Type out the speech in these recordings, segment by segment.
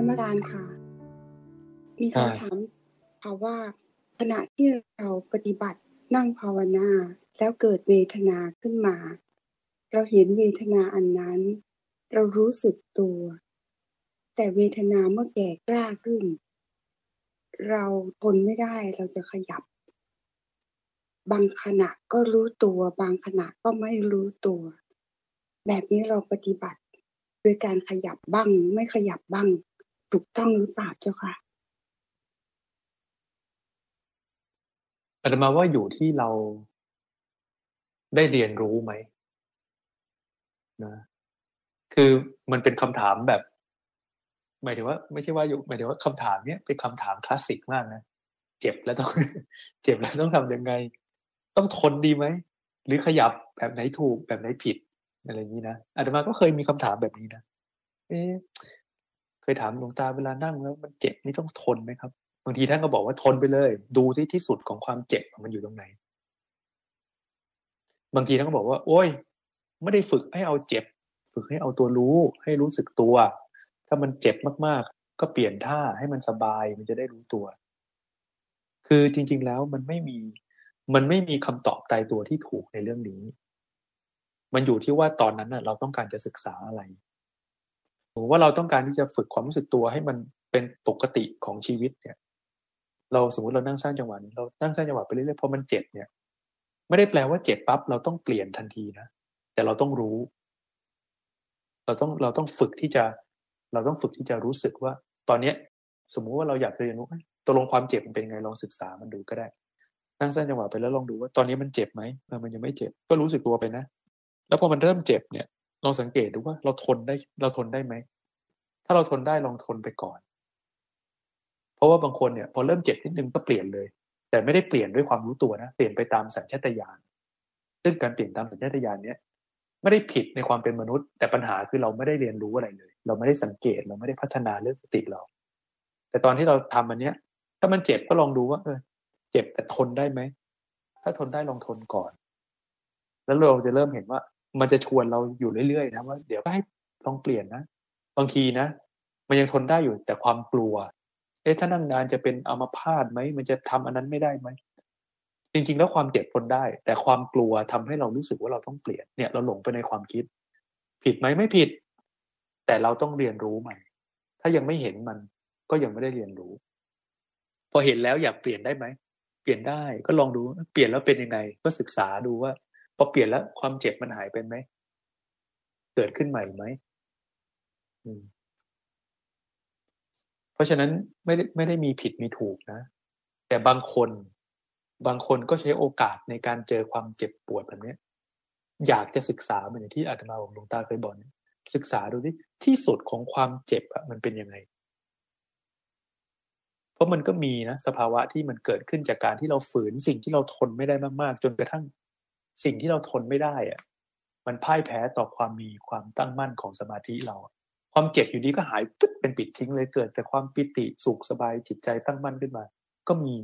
กราบนมัสการค่ะ มีคำถามค่ะว่าขณะที่เราปฏิบัตินั่งภาวนาแล้วเกิดเวทนาขึ้นมา เราเห็นเวทนาอันนั้น เรารู้สึกตัว แต่เวทนาเมื่อแก่กล้าขึ้น เราทนไม่ได้เราจะขยับ บางขณะก็รู้ตัว บางขณะก็ไม่รู้ตัว แบบนี้เราปฏิบัติโดยการขยับบ้าง ไม่ขยับบ้าง ถูกต้องหรือเปล่าเจ้าค่ะอาตมาว่าอยู่ที่เราได้เรียนรู้ไหมนะคือมันเป็นคำถามแบบ หมายถึงว่า ไม่ใช่ว่าอยู่หมายถึงว่าคำถามเนี้ยเป็นคำถามคลาสสิกมากนะเจ็บแล้วต้อง เจ็บแล้วต้องทำยังไง ต้องทนดีไหมหรือขยับแบบไหนถูกแบบไหนผิดอะไรอย่างนี้นะอาตมาก็เคยมีคำถามแบบนี้นะเอ๊ ยถามหลวงตาเวลานั่งแล้วมันเจ็บนี่ต้องทนไหมครับ บางทีท่านก็บอกว่าทนไปเลย ดูที่ที่สุดของความเจ็บมันอยู่ตรงไหน บางทีท่านก็บอกว่า โอ้ย ไม่ได้ฝึกให้เอาเจ็บ ฝึกให้เอาตัวรู้ให้รู้สึกตัว ถ้ามันเจ็บมากๆ ก็เปลี่ยนท่าให้มันสบายมันจะได้รู้ตัว คือจริง ๆแล้วมันไม่มี มันไม่มีคำตอบตายตัวที่ถูกในเรื่องนี้ มันอยู่ที่ว่าตอนนั้นเราต้องการจะศึกษาอะไร หรือว่าเราต้องการที่จะฝึกความรู้สึกตัวให้มันเป็นปกติของชีวิตเนี่ย เราสมมติเรานั่งสร้างจังหวะนี้เรานั่งสร้างจังหวะไปเรื่อยๆพอมันเจ็บเนี่ย ไม่ได้แปลว่าเจ็บปั๊บเราต้องเปลี่ยนทันทีนะแต่เราต้องรู้ เราต้องเราต้องฝึกที่จะ เราต้องฝึกที่จะรู้สึกว่า ตอนเนี้ย สมมุติว่าเราอยากเรียนรู้ตกลงความเจ็บมันเป็นไงลองศึกษามันดูก็ได้ นั่งสร้างจังหวะไปแล้วลองดูว่าตอนนี้มันเจ็บไหมมันยังไม่เจ็บ ก็รู้สึกตัวไปนะแล้วพอมันเริ่มเจ็บเนี่ย ลองสังเกตดูว่าเราทนได้เราทนได้ไหม ถ้าเราทนได้ลองทนไปก่อน เพราะว่าบางคนเนี่ยพอเริ่มเจ็บนิดนึงก็เปลี่ยนเลย แต่ไม่ได้เปลี่ยนด้วยความรู้ตัวนะ เปลี่ยนไปตามสัญชาตญาณ ซึ่งการเปลี่ยนตามสัญชาตญาณเนี้ยไม่ได้ผิดในความเป็นมนุษย์ แต่ปัญหาคือเราไม่ได้เรียนรู้อะไรเลย เราไม่ได้สังเกตเราไม่ได้พัฒนาเรื่องสติเรา แต่ตอนที่เราทำอันเนี้ย ถ้ามันเจ็บก็ลองดูว่าเออเจ็บแต่ทนได้ไหมถ้าทนได้ลองทนก่อน แล้วเราจะเริ่มเห็นว่า มันจะชวนเราอยู่เรื่อยๆนะว่าเดี๋ยวก็ให้ลองเปลี่ยนนะ บางทีนะ มันยังทนได้อยู่แต่ความกลัว เอ๊ะถ้านั่งนานจะเป็นอัมพาตไหมมันจะทำอันนั้นไม่ได้ไหมจริง ๆ แล้วความเจ็บทนได้ แต่ความกลัวทำให้เรารู้สึกว่าเราต้องเปลี่ยนเนี่ยเราหลงไปในความคิด ผิดไหมไม่ผิด แต่เราต้องเรียนรู้มัน ถ้ายังไม่เห็นมันก็ยังไม่ได้เรียนรู้ พอเห็นแล้วอยากเปลี่ยนได้ไหมเปลี่ยนได้ก็ลองดูเปลี่ยนแล้วเป็นยังไง ก็ศึกษาดูว่า พอเปลี่ยนแล้วความเจ็บมันหายไปไหม เกิดขึ้นใหม่ไหมเพราะฉะนั้นไม่ได้ไม่ได้มีผิดมีถูกนะ แต่บางคนบางคนก็ใช้โอกาสในการเจอความเจ็บปวดแบบนี้อยากจะศึกษาเหมือนที่อาตมาของหลวงตาเคยบอกศึกษาดูที่ที่สุดของความเจ็บอะมันเป็นยังไง เพราะมันก็มีนะสภาวะที่มันเกิดขึ้นจากการที่เราฝืนสิ่งที่เราทนไม่ได้มาก ๆ จนกระทั่ง สิ่งที่เราทนไม่ได้อะมันพ่ายแพ้ต่อความมีความตั้งมั่นของสมาธิเรา ความเจ็บอยู่ดีก็หายปึ๊บเป็นปิดทิ้งเลยเกิดจากความปิติสุขสบายจิตใจตั้งมั่นขึ้นมา ก็มี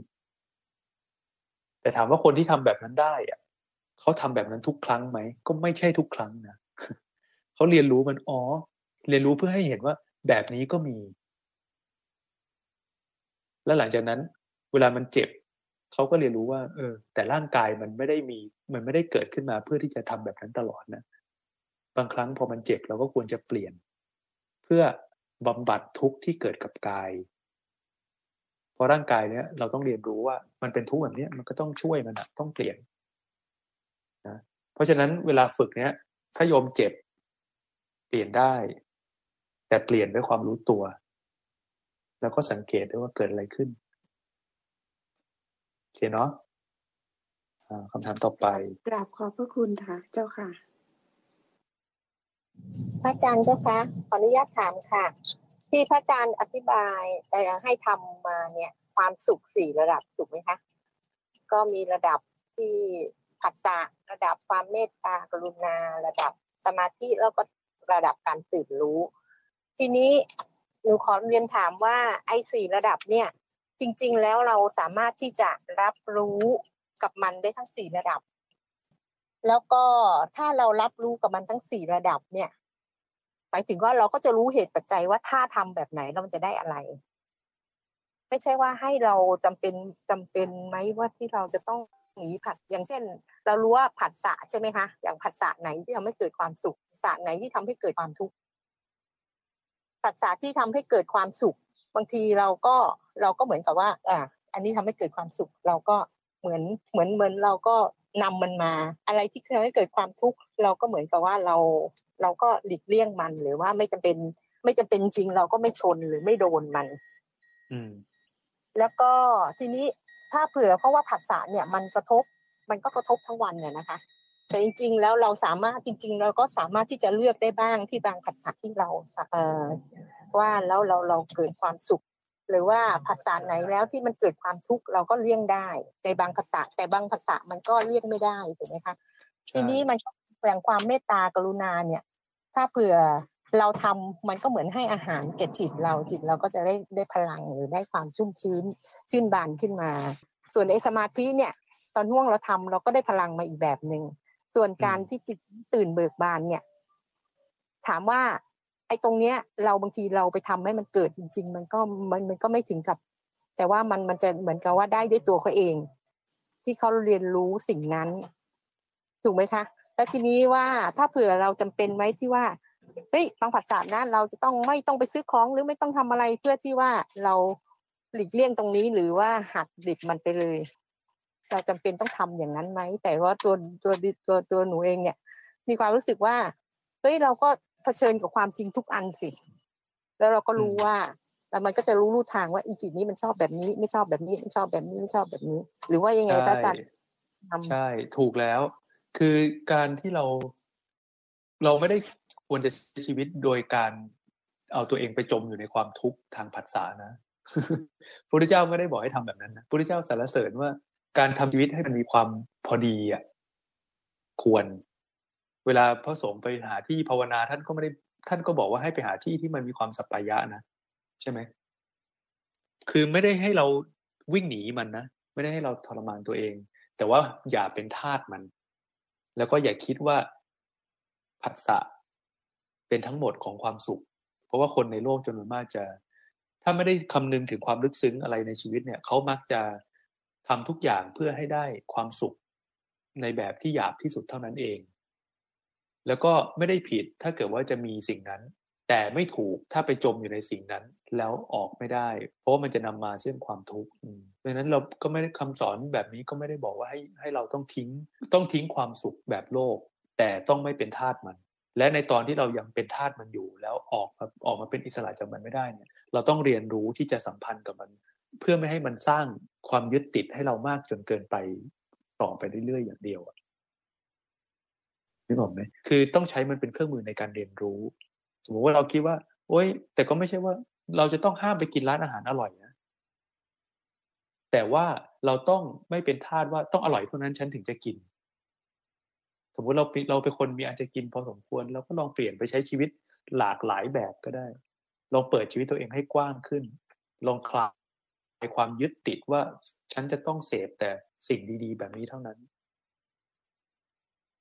แต่ถามว่าคนที่ทำแบบนั้นได้อะเขาทำแบบนั้นทุกครั้งไหมก็ไม่ใช่ทุกครั้งนะเขาเรียนรู้มันอ๋อเรียนรู้เพื่อให้เห็นว่าแบบนี้ก็มี แล้วหลังจากนั้น เวลามันเจ็บ เขาก็เรียนรู้ว่า เออ แต่ร่างกายมันไม่ได้มี มันไม่ได้เกิดขึ้นมาเพื่อที่จะทำแบบนั้นตลอดนะ บางครั้งพอมันเจ็บเราก็ควรจะเปลี่ยน เพื่อบำบัดทุกข์ที่เกิดกับกายเพราะร่างกายเนี้ยเราต้องเรียนรู้ว่ามันเป็นทุกข์แบบนี้มันก็ต้องช่วยมันนะต้องเปลี่ยนนะเพราะฉะนั้นเวลาฝึกเนี้ยถ้าโยมเจ็บ เปลี่ยนได้ แต่เปลี่ยนด้วยความรู้ตัว แล้วก็สังเกตด้วยว่าเกิดอะไรขึ้นโอ เคเนาะคำถามต่อไป กราบขอบพระคุณค่ะ เจ้าค่ะ พระอาจารย์เจ้าคะขออนุญาตถามค่ะ ที่พระอาจารย์อธิบายให้ทำมาเนี่ย ความสุขสี่ระดับสุขไหมคะก็มีระดับที่ผัสสะระดับความเมตตากรุณา ระดับสมาธิแล้วก็ระดับการตื่นรู้ ทีนี้หนูขอเรียนถามว่าไอ้สี่ระดับเนี่ย จริง ๆ แล้วเราสามารถที่จะรับรู้กับมันได้ทั้งสี่ระดับ แล้วก็ถ้าเรารับรู้กับมันทั้งสี่ระดับเนี่ยปมายถึงว่าเราก็จะรู้เหตุปัจจัยว่าถ้าทำแบบไหนเราจะได้อะไร ไม่ใช่ว่าให้เราจำเป็นจำเป็นไหมว่าที่เราจะต้องหนีผัดอย่างเช่น เรารู้ว่าผัดสะใช่ไหมคะอย่างผัดสะไหนที่ทำให้เกิดความสุขสะไหนที่ทำให้เกิดความทุกข์ผัดสะที่ทำให้เกิดความสุข บางทีเราก็เราก็เหมือนกับว่าอ่าอันนี้ทำให้เกิดความสุขเราก็เหมือนเหมือนเหมือนเราก็นำมันมา อะไรที่ทำให้เกิดความทุกข์เราก็เหมือนกับว่าเราเราก็หลีกเลี่ยงมันหรือว่าไม่จำเป็นไม่จำเป็นจริงเราก็ไม่ชนหรือไม่โดนมัน อืมแล้วก็ทีนี้ถ้าเผื่อเพราะว่าผัสสะเนี่ยมันกระทบมันก็กระทบทั้งวันเนี่ยนะคะ แต่จริง ๆ แล้วเราสามารถจริง ๆ เราก็สามารถที่จะเลือกได้บ้างที่บางผัสสะที่เราเอ่อ ว่าแล้วเราเราเกิดความสุข หรือว่าภาษาไหนแล้วที่มันเกิดความทุกข์เราก็เลี่ยงได้ในบางภาษาแต่บางภาษามันก็เลี่ยงไม่ได้ถูกไหมคะใช่ทีนี้มันอย่างความเมตตากรุณาเนี่ย ถ้าเผื่อเราทำมันก็เหมือนให้อาหารแก่จิตเราจิตเราก็จะได้ได้พลังหรือได้ความชุ่มชื้นชื่นบานขึ้นมา ส่วนไอ้สมาธิเนี่ย ตอนห่วงเราทำเราก็ได้พลังมาอีกแบบหนึ่งส่วนการที่จิตตื่นเบิกบานเนี่ย ถามว่า ไอ้ตรงเนี้ยเราบางทีเราไปทำให้มันเกิดจริง ๆ มันก็มันมันก็ไม่ถึงกับ แต่ว่ามันมันจะเหมือนกับว่าได้ด้วยตัวเขาเอง ที่เขาเรียนรู้สิ่งนั้น ถูกไหมคะ แล้วทีนี้ว่าถ้าเผื่อเราจำเป็นไว้ที่ว่าเฮ้ยบางผัสสะนะเราจะต้องไม่ต้องไปซื้อของหรือไม่ต้องทำอะไรเพื่อที่ว่าเราหลีกเลี่ยงตรงนี้หรือว่าหักดิบมันไปเลยเราจำเป็นต้องทำอย่างนั้นไหมแต่ว่าตัวตัวตัวตัวหนูเองเนี่ย มีความรู้สึกว่าเฮ้ยเราก็ เผชิญกับความจริงทุกอันสิ แล้วเราก็รู้ว่าแล้วมันก็จะรู้รูทางว่าอีจิตนี้มันชอบแบบนี้ ไม่ชอบแบบนี้ไม่ชอบแบบนี้ไม่ชอบแบบนี้ หรือว่ายังไงพระอาจารย์ทำใช่ถูกแล้ว คือการที่เรา เราไม่ได้ควรจะใช้ชีวิตโดยการเอาตัวเองไปจมอยู่ในความทุกข์ทางผัสสะนะพระพุทธเจ้าไม่ได้บอกให้ทำแบบนั้นนะพระพุทธเจ้าสรรเสริญว่าการทำชีวิตให้มันมีความพอดีอะควร เวลาพระสงฆ์ไปหาที่ภาวนาท่านก็ไม่ได้ท่านก็บอกว่าให้ไปหาที่ที่มันมีความสัปปายะนะใช่ไหมคือไม่ได้ให้เราวิ่งหนีมันนะไม่ได้ให้เราทรมานตัวเอง แต่ว่าอย่าเป็นทาสมัน แล้วก็อย่าคิดว่าผัสสะเป็นทั้งหมดของความสุข เพราะว่าคนในโลกจำนวนมากจะ ถ้าไม่ได้คำนึงถึงความลึกซึ้งอะไรในชีวิตเนี่ยเขามักจะทำทุกอย่างเพื่อให้ได้ความสุขในแบบที่หยาบที่สุดเท่านั้นเอง แล้วก็ไม่ได้ผิดถ้าเกิดว่าจะมีสิ่งนั้น แต่ไม่ถูกถ้าไปจมอยู่ในสิ่งนั้น แล้วออกไม่ได้ เพราะว่ามันจะนำมาซึ่งความทุกข์อืมเพราะฉะนั้นเราก็ไม่ได้คำสอนแบบนี้ก็ไม่ได้บอกว่าให้ให้เราต้องทิ้งต้องทิ้งความสุขแบบโลก แต่ต้องไม่เป็นทาสมัน และในตอนที่เรายังเป็นทาสมันอยู่ แล้วออกมาออกมาเป็นอิสระจากมันไม่ได้เนี่ยเราต้องเรียนรู้ที่จะสัมพันธ์กับมัน เพื่อไม่ให้มันสร้างความยึดติดให้เรามากจนเกินไปต่อไปเรื่อยๆอย่างเดียวอะ นึกออกไหมคือต้องใช้มันเป็นเครื่องมือในการเรียนรู้ สมมติว่าเราคิดว่า โอ๊ย แต่ก็ไม่ใช่ว่า เราจะต้องห้ามไปกินร้านอาหารอร่อยนะแต่ว่าเราต้องไม่เป็นทาสว่าต้องอร่อยเท่านั้นฉันถึงจะกิน สมมุติเราเป็นเราเป็นคนมีอันจะกินพอสมควรเราก็ลองเปลี่ยนไปใช้ชีวิตหลากหลายแบบก็ได้ ลองเปิดชีวิตตัวเองให้กว้างขึ้น ลองคลายความยึดติดว่าฉันจะต้องเสพแต่สิ่งดี ๆ แบบนี้เท่านั้น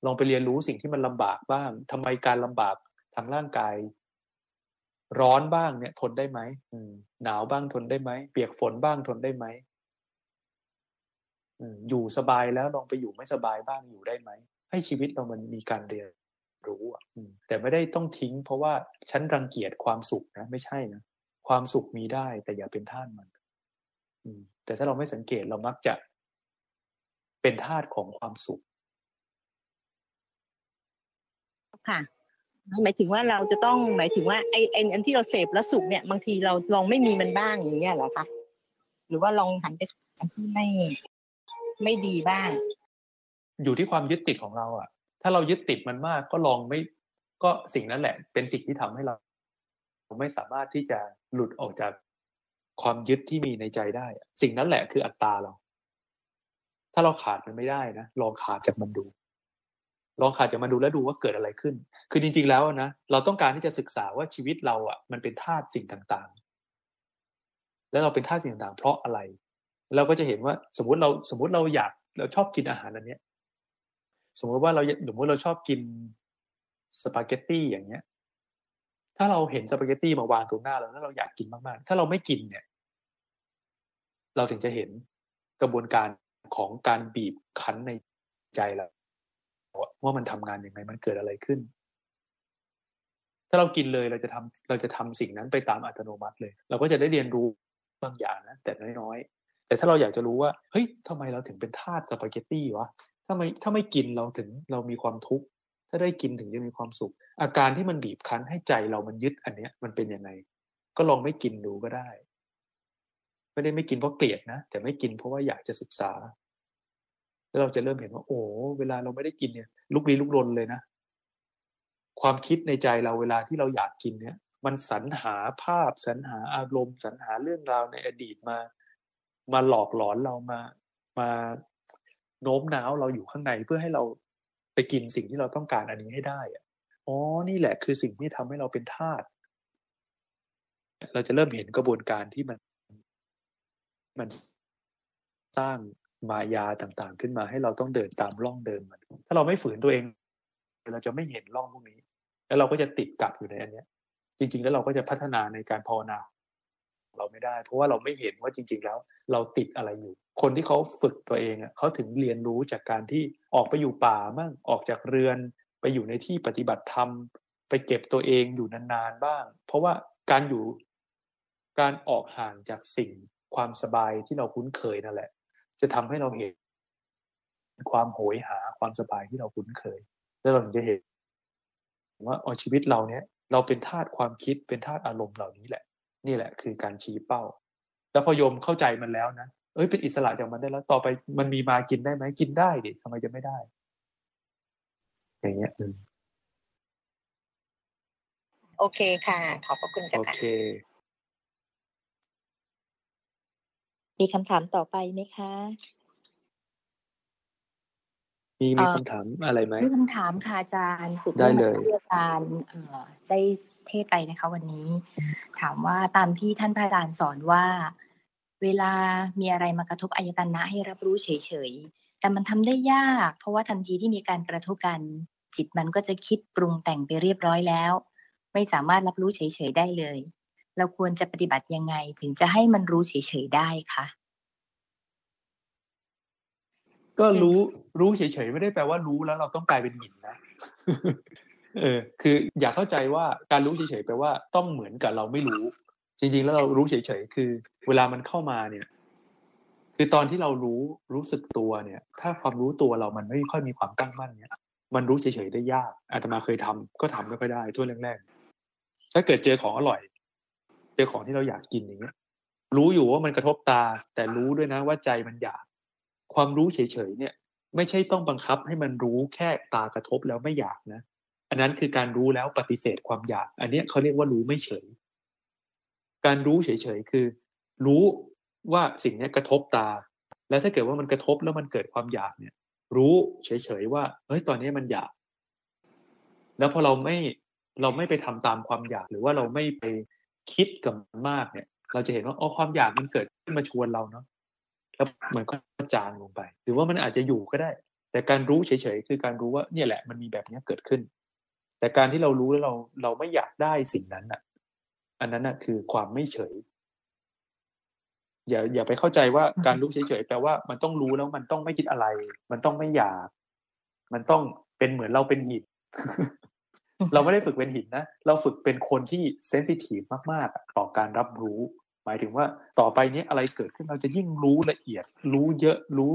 ลองไปเรียนรู้สิ่งที่มันลำบากบ้างทำไมการลำบากทางร่างกาย ร้อนบ้างเนี่ย ทนได้ไหมหนาวบ้างทนได้ไหมเปียกฝนบ้างทนได้ไหมอยู่สบายแล้วลองไปอยู่ไม่สบายบ้างอยู่ได้ไหม ให้ชีวิตเรามันมีการเรียนรู้อะแต่ไม่ได้ต้องทิ้ง เพราะว่าฉันรังเกียจความสุขนะ ไม่ใช่นะความสุขมีได้ แต่อย่าเป็นทาสมันแต่ถ้าเราไม่สังเกตเรามักจะเป็นทาสของความสุข ค่ะหมายถึงว่าเราจะต้องหมายถึงว่าไอ้ไอ้อันที่เราเสพแล้วสุขเนี่ย บางทีเราลองไม่มีมันบ้างอย่างเงี้ยเหรอคะหรือว่าลองหันไปอันที่ไม่ไม่ดีบ้าง อยู่ที่ความยึดติดของเราอะถ้าเรายึดติดมันมากก็ลองไม่ก็สิ่งนั้นแหละ เป็นสิ่งที่ทำให้เราไม่สามารถที่จะหลุดออกจากความยึดที่มีในใจได้ สิ่งนั้นแหละคืออัตตาเรา ถ้าเราขาดมันไม่ได้นะลองขาดจากมันดู ลองขาดจากมันดูแล้วดูว่าเกิดอะไรขึ้น คือจริงๆแล้วนะเราต้องการที่จะศึกษาว่าชีวิตเราอะมันเป็นทาสสิ่งต่างๆ แล้วเราเป็นทาสสิ่งต่างๆ เพราะอะไร เราก็จะเห็นว่าสมมติเราสมมติเราอยากเราชอบกินอาหารอันเนี้ย สมมติว่าเราสมมติเราชอบกินสปาเกตตี้อย่างเงี้ย ถ้าเราเห็นสปาเกตตี้มาวางตรงหน้าเราแล้วเราอยากกินมากๆ ถ้าเราไม่กินเนี่ย เราถึงจะเห็นกระบวนการของการบีบคั้นในใจเรา ว่ามันทำงานยังไงมันเกิดอะไรขึ้น ถ้าเรากินเลยเราจะทำเราจะทำสิ่งนั้นไปตามอัตโนมัติเลย เราก็จะได้เรียนรู้บางอย่างนะแต่น้อยๆแต่ถ้าเราอยากจะรู้ว่าเฮ้ยทำไมเราถึงเป็นทาสสปาเกตตี้วะถ้าไม่ถ้าไม่กินเราถึงเรามีความทุกข์ถ้าได้กินถึงจะมีความสุข อาการที่มันบีบคั้นให้ใจเรามันยึดอันเนี้ย มันเป็นยังไง ก็ลองไม่กินดูก็ได้ ไม่ได้ไม่กินเพราะเกลียดนะแต่ไม่กินเพราะว่าอยากจะศึกษา แล้วเราจะเริ่มเห็นว่า โอ้เวลาเราไม่ได้กินเนี่ย ลุกลี้ลุกลนเลยนะ ความคิดในใจเราเวลาที่เราอยากกินเนี่ย มันสรรหาภาพสรรหาอารมณ์สรรหาเรื่องราวในอดีตมา มาหลอกหลอนเรามามาโน้มน้าวเราอยู่ข้างในเพื่อให้เราไปกินสิ่งที่เราต้องการอันนี้ให้ได้อะอ๋อ นี่แหละคือสิ่งที่ทำให้เราเป็นทาสเราจะเริ่มเห็นกระบวนการที่มัน มันสร้าง มายาต่างๆ ขึ้นมาให้เราต้องเดินตามร่องเดิมมัน ถ้าเราไม่ฝืนตัวเอง เราจะไม่เห็นร่องพวกนี้ แล้วเราก็จะติดกับอยู่ในอันเนี้ย จริง ๆ แล้วเราก็จะพัฒนาในการภาวนา เราไม่ได้ เพราะว่าเราไม่เห็นว่าจริง ๆ แล้ว เราติดอะไรอยู่ คนที่เขาฝึกตัวเองอะเขาถึงเรียนรู้จากการที่ออกไปอยู่ป่ามั่งออกจากเรือน ไปอยู่ในที่ปฏิบัติธรรมไปเก็บตัวเองอยู่นานๆบ้าง เพราะว่าการอยู่การออกห่างจากสิ่งความสบายที่เราคุ้นเคยนั่นแหละ จะทำให้เราเห็น ความโหยหาความสบายที่เราคุ้นเคย แล้วเราจะเห็น ว่าอ๋อชีวิตเราเนี้ยเราเป็นธาตุความคิดเป็นธาตุอารมณ์เหล่านี้แหละ นี่แหละคือการชี้เป้า แล้วพอยมเข้าใจมันแล้วนะเอ้ยเป็นอิสระจากมันได้แล้ว ต่อไปมันมีมากินได้ไหมกินได้ดิทำไมจะไม่ได้ อย่างเงี้ยโอเคค่ะ ขอบพระคุณจ้ะโอเค มีคำถามต่อไปไหมคะ มีมีคำถามอะไรไหม มีคำถามค่ะอาจารย์สุดได้เลยที่อาจารย์ได้เทศไปนะคะวันนี้ ถามว่าตามที่ท่านพระอาจารย์สอนว่า เวลามีอะไรมากระทบอายตนะให้รับรู้เฉยๆ แต่มันทำได้ยาก เพราะว่าทันทีที่มีการกระทบกัน จิตมันก็จะคิดปรุงแต่งไปเรียบร้อยแล้ว ไม่สามารถรับรู้เฉยๆได้เลย เราควรจะปฏิบัติยังไงถึงจะให้มันรู้เฉยๆได้คะก็รู้รู้เฉยๆไม่ได้แปลว่ารู้แล้วเราต้องกลายเป็นหินนะเออ คืออยากเข้าใจว่าการรู้เฉยๆแปลว่าต้องเหมือนกับเราไม่รู้ จริง ๆ แล้วเรารู้เฉยๆคือ เวลามันเข้ามาเนี่ย คือตอนที่เรารู้รู้สึกตัวเนี่ย ถ้าความรู้ตัวเรามันไม่ค่อยมีความตั้งมั่นเนี่ย มันรู้เฉยๆได้ยากอาตมาเคยทำก็ทำไม่ค่อยได้ทั่วแรกๆถ้าเกิดเจอของอร่อย เจอของที่เราอยากกินอย่างเงี้ยรู้อยู่ว่ามันกระทบตา แต่รู้ด้วยนะว่าใจมันอยาก ความรู้เฉยๆเนี่ย ไม่ใช่ต้องบังคับให้มันรู้แค่ตากระทบแล้วไม่อยากนะ อันนั้นคือการรู้แล้วปฏิเสธความอยาก อันนี้เขาเรียกว่ารู้ไม่เฉย การรู้เฉยๆคือ รู้ว่าสิ่งนี้กระทบตา แล้วถ้าเกิดว่ามันกระทบแล้วมันเกิดความอยากเนี่ย รู้เฉยๆว่าเฮ้ยตอนนี้มันอยาก แล้วพอเราไม่เราไม่ไปทำตามความอยากหรือว่าเราไม่ไป คิดกับมันมากเนี่ย เราจะเห็นว่าอ๋อความอยากมันเกิดขึ้นมาชวนเราเนาะแล้วมันก็จางลงไป หรือว่ามันอาจจะอยู่ก็ได้ แต่การรู้เฉยๆคือการรู้ว่าเนี่ยแหละมันมีแบบนี้เกิดขึ้น แต่การที่เรารู้แล้วเราเราไม่อยากได้สิ่งนั้นอะ อันนั้นอะคือความไม่เฉย อย่าอย่าไปเข้าใจว่าการรู้เฉยๆแปลว่ามันต้องรู้แล้วมันต้องไม่คิดอะไร มันต้องไม่อยาก มันต้องเป็นเหมือนเราเป็นหิน เราไม่ได้ฝึกเป็นหินนะ เราฝึกเป็นคนที่เซนซิทีฟมากๆ ต่อการรับรู้ หมายถึงว่าต่อไปนี้อะไรเกิดขึ้นเราจะยิ่งรู้ละเอียด รู้เยอะรู้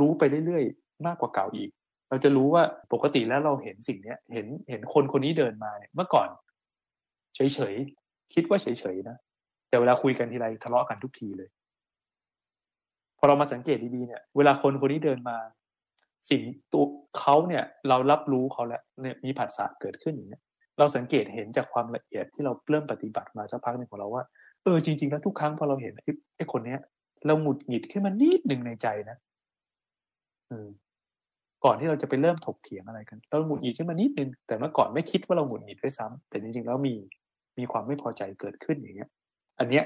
รู้ไปเรื่อยๆ มากกว่าเก่าอีก เราจะรู้ว่าปกติแล้วเราเห็นสิ่งเนี้ย เห็นเห็นคนคนนี้เดินมาเนี่ยเมื่อก่อน เฉยๆ คิดว่าเฉยๆนะ แต่เวลาคุยกันทีไรทะเลาะกันทุกทีเลย พอเรามาสังเกตดีๆเนี่ย เวลาคนคนนี้เดินมา สิ่งตัวเขาเนี่ยเรารับรู้เขาแล้วเนี่ยมีผัสสะเกิดขึ้นอย่างเนี้ยเราสังเกตเห็นจากความละเอียดที่เราเริ่มปฏิบัติมาสักพักหนึ่งของเราว่าเออจริงๆแล้วทุกครั้งพอเราเห็นไอ้คนเนี้ย เราหงุดหงิดขึ้นมานิดหนึ่งในใจนะเออก่อนที่เราจะไปเริ่มถกเถียงอะไรกันเราหงุดหงิดขึ้นมานิดนึงแต่เมื่อก่อนไม่คิดว่าเราหงุดหงิดด้วยซ้ำแต่จริงๆแล้วมีมีความไม่พอใจเกิดขึ้นอย่างเงี้ย อันเนี้ย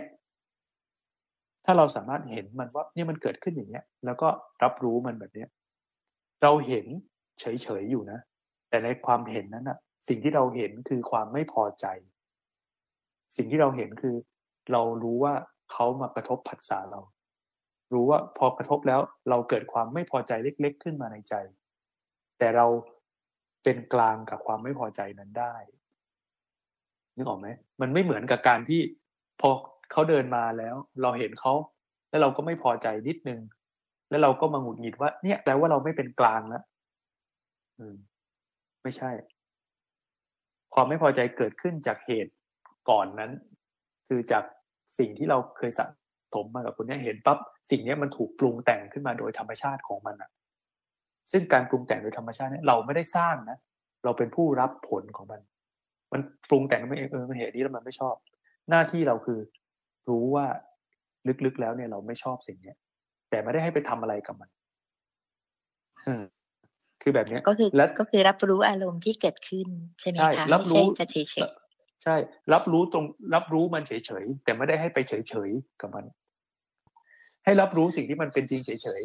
ถ้าเราสามารถเห็นมันว่าเนี่ยมันเกิดขึ้นอย่างเงี้ย แล้วก็รับรู้มันแบบเนี้ย เราเห็นเฉยๆอยู่นะ แต่ในความเห็นนั้นอะสิ่งที่เราเห็นคือความไม่พอใจ สิ่งที่เราเห็นคือ เรารู้ว่าเขามากระทบผัสสะเรา รู้ว่าพอกระทบแล้วเราเกิดความไม่พอใจเล็ก ๆ ขึ้นมาในใจ แต่เราเป็นกลางกับความไม่พอใจนั้นได้นึกออกไหมมันไม่เหมือนกับการที่พอเขาเดินมาแล้ว เราเห็นเขาแล้วเราก็ไม่พอใจนิดนึง แล้วเราก็มาหงุดหงิดว่า เนี่ยแปลว่าเราไม่เป็นกลางแล้วไม่ใช่ ความไม่พอใจเกิดขึ้นจากเหตุก่อนนั้น คือจากสิ่งที่เราเคยสะสมมากับคนนี้เห็นปั๊บสิ่งนี้มันถูกปรุงแต่งขึ้นมาโดยธรรมชาติของมันอะซึ่งการปรุงแต่งโดยธรรมชาติเนี่ยเราไม่ได้สร้างนะเราเป็นผู้รับผลของมัน มันปรุงแต่งไม่เองเออมันเหตุนี้แล้วมันไม่ชอบ หน้าที่เราคือรู้ว่าลึกๆแล้วเนี่ยเราไม่ชอบสิ่งเนี้ย แต่ไม่ได้ให้ไปทำอะไรกับมันคือแบบนี้ก็คือแล้วก็คือรับรู้อารมณ์ที่เกิดขึ้นใช่ไหมคะรับรู้จะเฉยเฉยใช่ รับรู้ตรง รับรู้มันเฉยเฉยแต่ไม่ได้ให้ไปเฉยเฉยกับมัน ให้รับรู้สิ่งที่มันเป็นจริงเฉยเฉย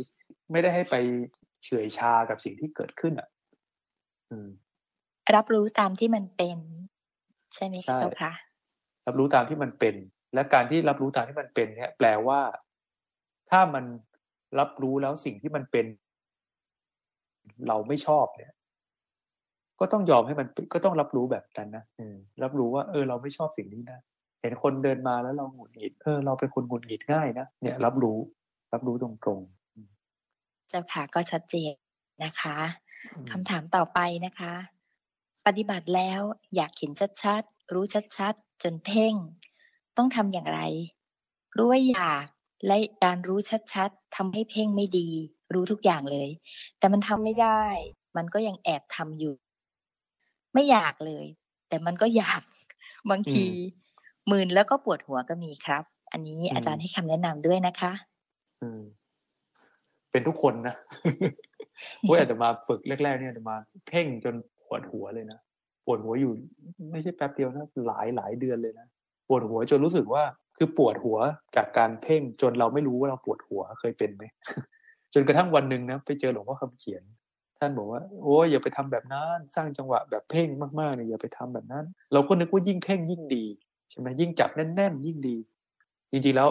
ไม่ได้ให้ไปเฉยชากับสิ่งที่เกิดขึ้นอะอืมรับรู้ตามที่มันเป็น ใช่ไหมเจ้าค่ะรับรู้ตามที่มันเป็น และการที่รับรู้ตามที่มันเป็น เนี่ย แปลว่า ถ้ามัน รับรู้แล้วสิ่งที่มันเป็น เราไม่ชอบเนี่ย ก็ต้องยอมให้มันก็ต้องรับรู้แบบนั้นนะรับรู้ว่า เออ เราไม่ชอบสิ่งนี้นะเห็นคนเดินมาแล้วเราหงุดหงิดเออเราเป็นคนหงุดหงิดง่ายนะเนี่ย รับรู้ รับรู้ตรงๆเจ้าค่ะก็ชัดเจนนะคะคำถามต่อไปนะคะ ปฏิบัติแล้วอยากเห็นชัดๆ รู้ชัดๆ จนเพ่ง ต้องทำอย่างไร รู้ว่าอยาก และการรู้ชัดๆทำให้เพ่งไม่ดี รู้ทุกอย่างเลย แต่มันทำไม่ได้ มันก็ยังแอบทำอยู่ ไม่อยากเลย แต่มันก็อยากบางทีมืนแล้วก็ปวดหัวก็มีครับ อันนี้อาจารย์ให้คำแนะนำด้วยนะคะ อืม เป็นทุกคนนะพวกอาจจะมาฝึกแรกๆเนี่ยจะมาเพ่งจนปวดหัวเลยนะปวดหัวอยู่ ไม่ใช่แป๊บเดียวนะหลายหลายเดือนเลยนะปวดหัวจนรู้สึกว่า คือปวดหัวจากการเพ่งจนเราไม่รู้ว่าเราปวดหัวเคยเป็นไหมจนกระทั่งวันหนึ่งนะไปเจอหลวงพ่อคำเขียน ท่านบอกว่า โอ้ยอย่าไปทำแบบนั้น สร้างจังหวะแบบเพ่งมากๆเนี่ยอย่าไปทำแบบนั้น เราก็นึกว่ายิ่งเพ่งยิ่งดีใช่ไหมยิ่งจับแน่น ๆ ยิ่งดี จริงๆแล้ว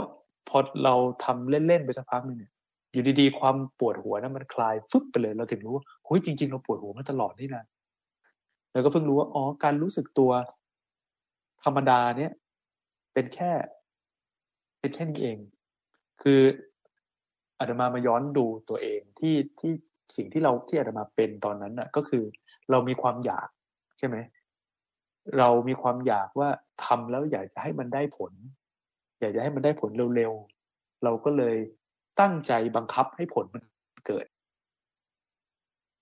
พอเราทำเล่นๆไปสักพักนึงเนี่ยอยู่ดีๆความปวดหัวนั้นมันคลายฟึบไปเลย เราถึงรู้ว่าเฮ้ยจริง ๆ เราปวดหัวมาตลอดนี่นะแล้วก็เพิ่งรู้ว่าอ๋อการรู้สึกตัว ธรรมดาเนี่ย เป็นแค่ เป็นแค่นี้เอง คืออาตมามาย้อนดูตัวเองที่ที่สิ่งที่เราที่อาตมาเป็นตอนนั้นน่ะ ก็คือเรามีความอยากใช่ไหมเรามีความอยากว่าทำแล้วอยากจะให้มันได้ผล อยากจะให้มันได้ผลเร็วๆเราก็เลยตั้งใจบังคับให้ผลมันเกิด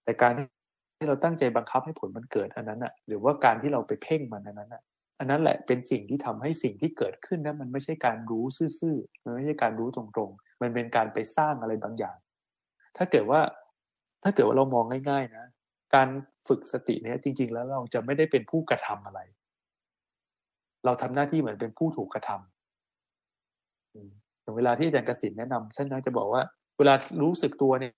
แต่การที่เราตั้งใจบังคับให้ผลมันเกิดอันนั้นอะ หรือว่าการที่เราไปเพ่งมันอันนั้นอะ อันนั้นแหละเป็นสิ่งที่ทำให้สิ่งที่เกิดขึ้นนั้นมันไม่ใช่การรู้ซื่อๆมันไม่ใช่การรู้ตรงๆ มันเป็นการไปสร้างอะไรบางอย่าง ถ้าเกิดว่า ถ้าเกิดว่าเรามองง่ายๆนะการฝึกสติเนี่ยจริง ๆ แล้วเราจะไม่ได้เป็นผู้กระทำอะไร เราทำหน้าที่เหมือนเป็นผู้ถูกกระทำอย่างเวลาที่อาจารย์กสินแนะนำท่านจะบอกว่า เวลารู้สึกตัวเนี่ย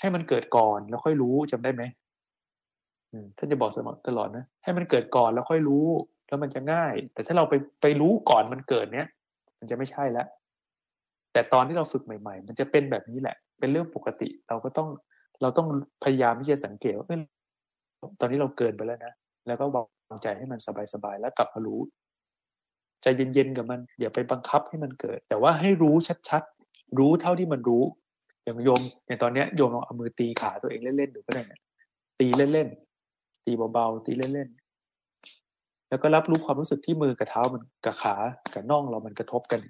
ให้มันเกิดก่อนแล้วค่อยรู้จำได้ไหมท่านจะบอกเสมอตลอดนะให้มันเกิดก่อนแล้วค่อยรู้ แล้วมันจะง่าย แต่ถ้าเราไปไปรู้ก่อนมันเกิดเนี้ยมันจะไม่ใช่แล้วแต่ตอนที่เราฝึกใหม่ ๆ มันจะเป็นแบบนี้แหละ เป็นเรื่องปกติ เราก็ต้องเราต้องพยายามที่จะสังเกตว่าตอนนี้เราเกินไปแล้วนะแล้วก็วางใจให้มันสบายๆแล้วกลับมารู้ใจเย็นๆกับมันอย่าไปบังคับให้มันเกิด แต่ว่าให้รู้ชัดๆ รู้เท่าที่มันรู้ อย่างโยมอย่างตอนเนี้ยโยมลองเอามือตีขาตัวเองเล่นๆดูก็ได้เนี่ยตีเล่นๆตีเบาๆตีเล่นๆ แล้วก็รับรู้ความรู้สึกที่มือกับเท้ามันกับขากับน่องเรามันกระทบกัน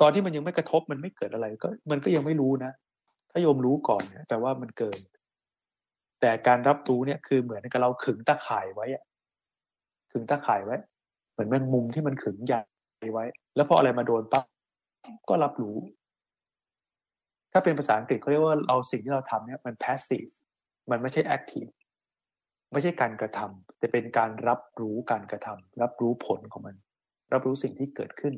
ตอนที่มันยังไม่กระทบมันไม่เกิดอะไร ก็มันก็ยังไม่รู้นะ ถ้าโยมรู้ก่อนเนี่ยแปลว่ามันเกิน แต่การรับรู้เนี่ยคือเหมือนกับเราขึงตาข่ายไว้อะขึงตาข่ายไว้ เหมือนมันมุมที่มันขึงใหญ่ไว้ แล้วพออะไรมาโดนปั๊บก็รับรู้ ถ้าเป็นภาษาอังกฤษเขาเรียกว่าเราสิ่งที่เราทำเนี่ยมัน passive มันไม่ใช่ active ไม่ใช่การกระทำแต่เป็นการรับรู้การกระทำรับรู้ผลของมัน รับรู้สิ่งที่เกิดขึ้น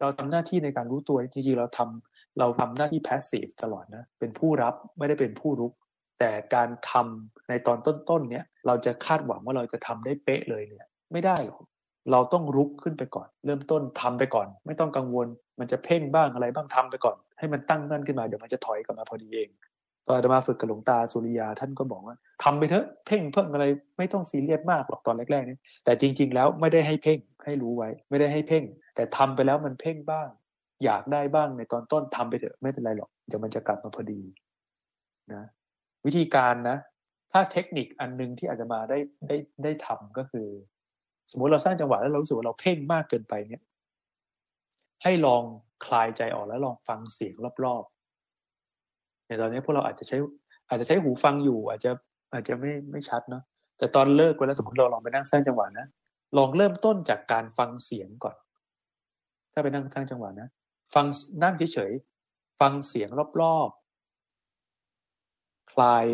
เราทำหน้าที่ในการรู้ตัวจริงๆเราทำเราทำหน้าที่ passive ตลอดนะเป็นผู้รับไม่ได้เป็นผู้รุก แต่การทำในตอนต้นๆเนี่ยเราจะคาดหวังว่าเราจะทำได้เป๊ะเลยเนี่ยไม่ได้หรอกเราต้องรุกขึ้นไปก่อน เริ่มต้นทำไปก่อน ไม่ต้องกังวล มันจะเพ่งบ้างอะไรบ้างทำไปก่อน ให้มันตั้งมั่นขึ้นมาเดี๋ยวมันจะถอยกลับมาพอดีเอง ตอนอาตมาฝึกกับหลวงตาสุริยาท่านก็บอกว่าทำไปเถอะเพ่งเพิ่มอะไรไม่ต้องซีเรียสมากหรอกตอนแรกๆนี่แต่จริง ๆ แล้วไม่ได้ให้เพ่งให้รู้ไว้ ไม่ได้ให้เพ่ง แต่ทำไปแล้วมันเพ่งบ้าง อยากได้บ้างในตอนต้นทำไปเถอะไม่เป็นไรหรอกเดี๋ยวมันจะกลับมาพอดีนะวิธีการนะ ถ้าเทคนิคอันนึงที่อาจจะมาได้ได้ได้ทำก็คือ สมมติเราสร้างจังหวะแล้วเรารู้สึกว่าเราเพ่งมากเกินไปเนี่ย ให้ลองคลายใจออกแล้วลองฟังเสียงรอบๆ ในตอนนี้พวกเราอาจจะใช้อาจจะใช้หูฟังอยู่ อาจจะอาจจะไม่ไม่ชัดเนาะแต่ตอนเลิกไปแล้วสมมติเราลองไปนั่งสร้างจังหวะนะลองเริ่มต้นจากการฟังเสียงก่อน ถ้าไปนั่งสร้างจังหวะนะฟังนั่งเฉยๆฟังเสียงรอบๆคลาย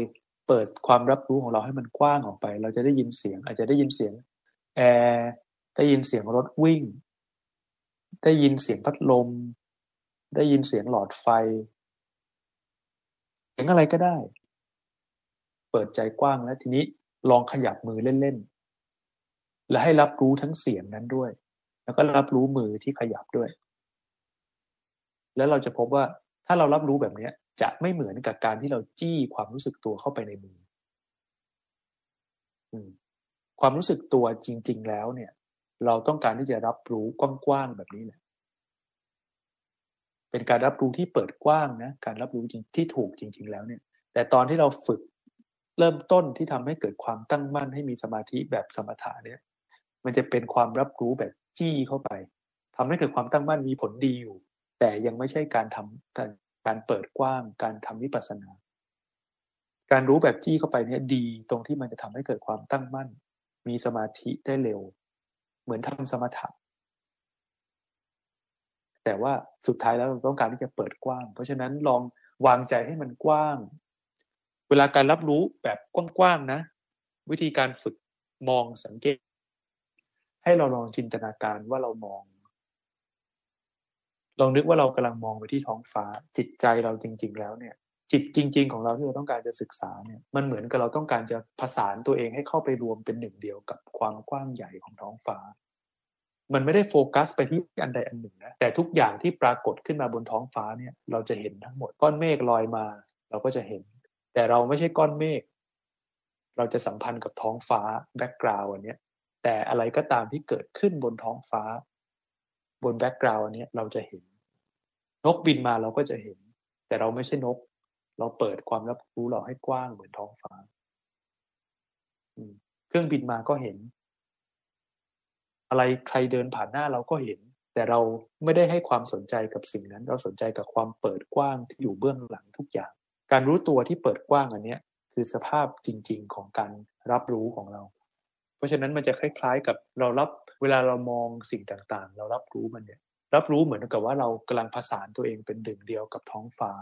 เปิดความรับรู้ของเราให้มันกว้างออกไป เราจะได้ยินเสียง อาจจะได้ยินเสียงแอร์ได้ยินเสียงรถวิ่ง ได้ยินเสียงพัดลม ได้ยินเสียงหลอดไฟ สียงอะไรก็ได้ เปิดใจกว้างแล้วทีนี้ลองขยับมือเล่นๆ และให้รับรู้ทั้งเสียงนั้นด้วย แล้วก็รับรู้มือที่ขยับด้วย แล้วเราจะพบว่าถ้าเรารับรู้แบบนี้จะไม่เหมือนกับการที่เราจี้ความรู้สึกตัวเข้าไปในมือ ความรู้สึกตัวจริง ๆ แล้วเนี่ย เราต้องการที่จะรับรู้กว้างๆแบบนี้แหละ เป็นการรับรู้ที่เปิดกว้างนะการรับรู้จริงที่ถูกจริง ๆ แล้วเนี่ย แต่ตอนที่เราฝึกเริ่มต้นที่ทำให้เกิดความตั้งมั่นให้มีสมาธิแบบสมถะเนี่ย มันจะเป็นความรับรู้แบบจี้เข้าไปทำให้เกิดความตั้งมั่นมีผลดีอยู่ แต่ยังไม่ใช่การทำการการเปิดกว้าง การทำวิปัสสนา การรู้แบบจี้เข้าไปเนี่ยดีตรงที่มันจะทำให้เกิดความตั้งมั่น มีสมาธิได้เร็ว เหมือนทำสมถะ แต่ว่าสุดท้ายแล้วเราต้องการที่จะเปิดกว้าง เพราะฉะนั้นลองวางใจให้มันกว้าง เวลาการรับรู้แบบกว้างๆนะ วิธีการฝึกมองสังเกต ให้เราลองจินตนาการว่าเรามอง ลองนึกว่าเรากำลังมองไปที่ท้องฟ้า จิตใจเราจริง ๆ แล้วเนี่ย จิตจริง ๆ ของเราที่เราต้องการจะศึกษาเนี่ยมันเหมือนกับเราต้องการจะผสานตัวเองให้เข้าไปรวมเป็นหนึ่งเดียวกับความกว้างใหญ่ของท้องฟ้า มันไม่ได้โฟกัสไปที่อันใดอันหนึ่งนะแต่ทุกอย่างที่ปรากฏขึ้นมาบนท้องฟ้าเนี่ยเราจะเห็นทั้งหมดก้อนเมฆลอยมา เราก็จะเห็น แต่เราไม่ใช่ก้อนเมฆเราจะสัมพันธ์กับท้องฟ้า background อันนี้แต่อะไรก็ตามที่เกิดขึ้นบนท้องฟ้า บนแบ็กกราวน์อันนี้เราจะเห็น นกบินมาเราก็จะเห็น แต่เราไม่ใช่นก เราเปิดความรับรู้เราให้กว้างเหมือนท้องฟ้าเครื่องบินมาก็เห็น อะไรใครเดินผ่านหน้าเราก็เห็น แต่เราไม่ได้ให้ความสนใจกับสิ่งนั้น เราสนใจกับความเปิดกว้างที่อยู่เบื้องหลังทุกอย่าง การรู้ตัวที่เปิดกว้างอันนี้คือสภาพจริง ๆ ของการรับรู้ของเรา เพราะฉะนั้นมันจะคล้ายๆ กับเรารับเวลาเรามองสิ่งต่างๆ เรารับรู้มันเนี่ยรับรู้เหมือนกับว่าเรากำลังผสานตัวเองเป็นหนึ่งเดียวกับท้องฟ้า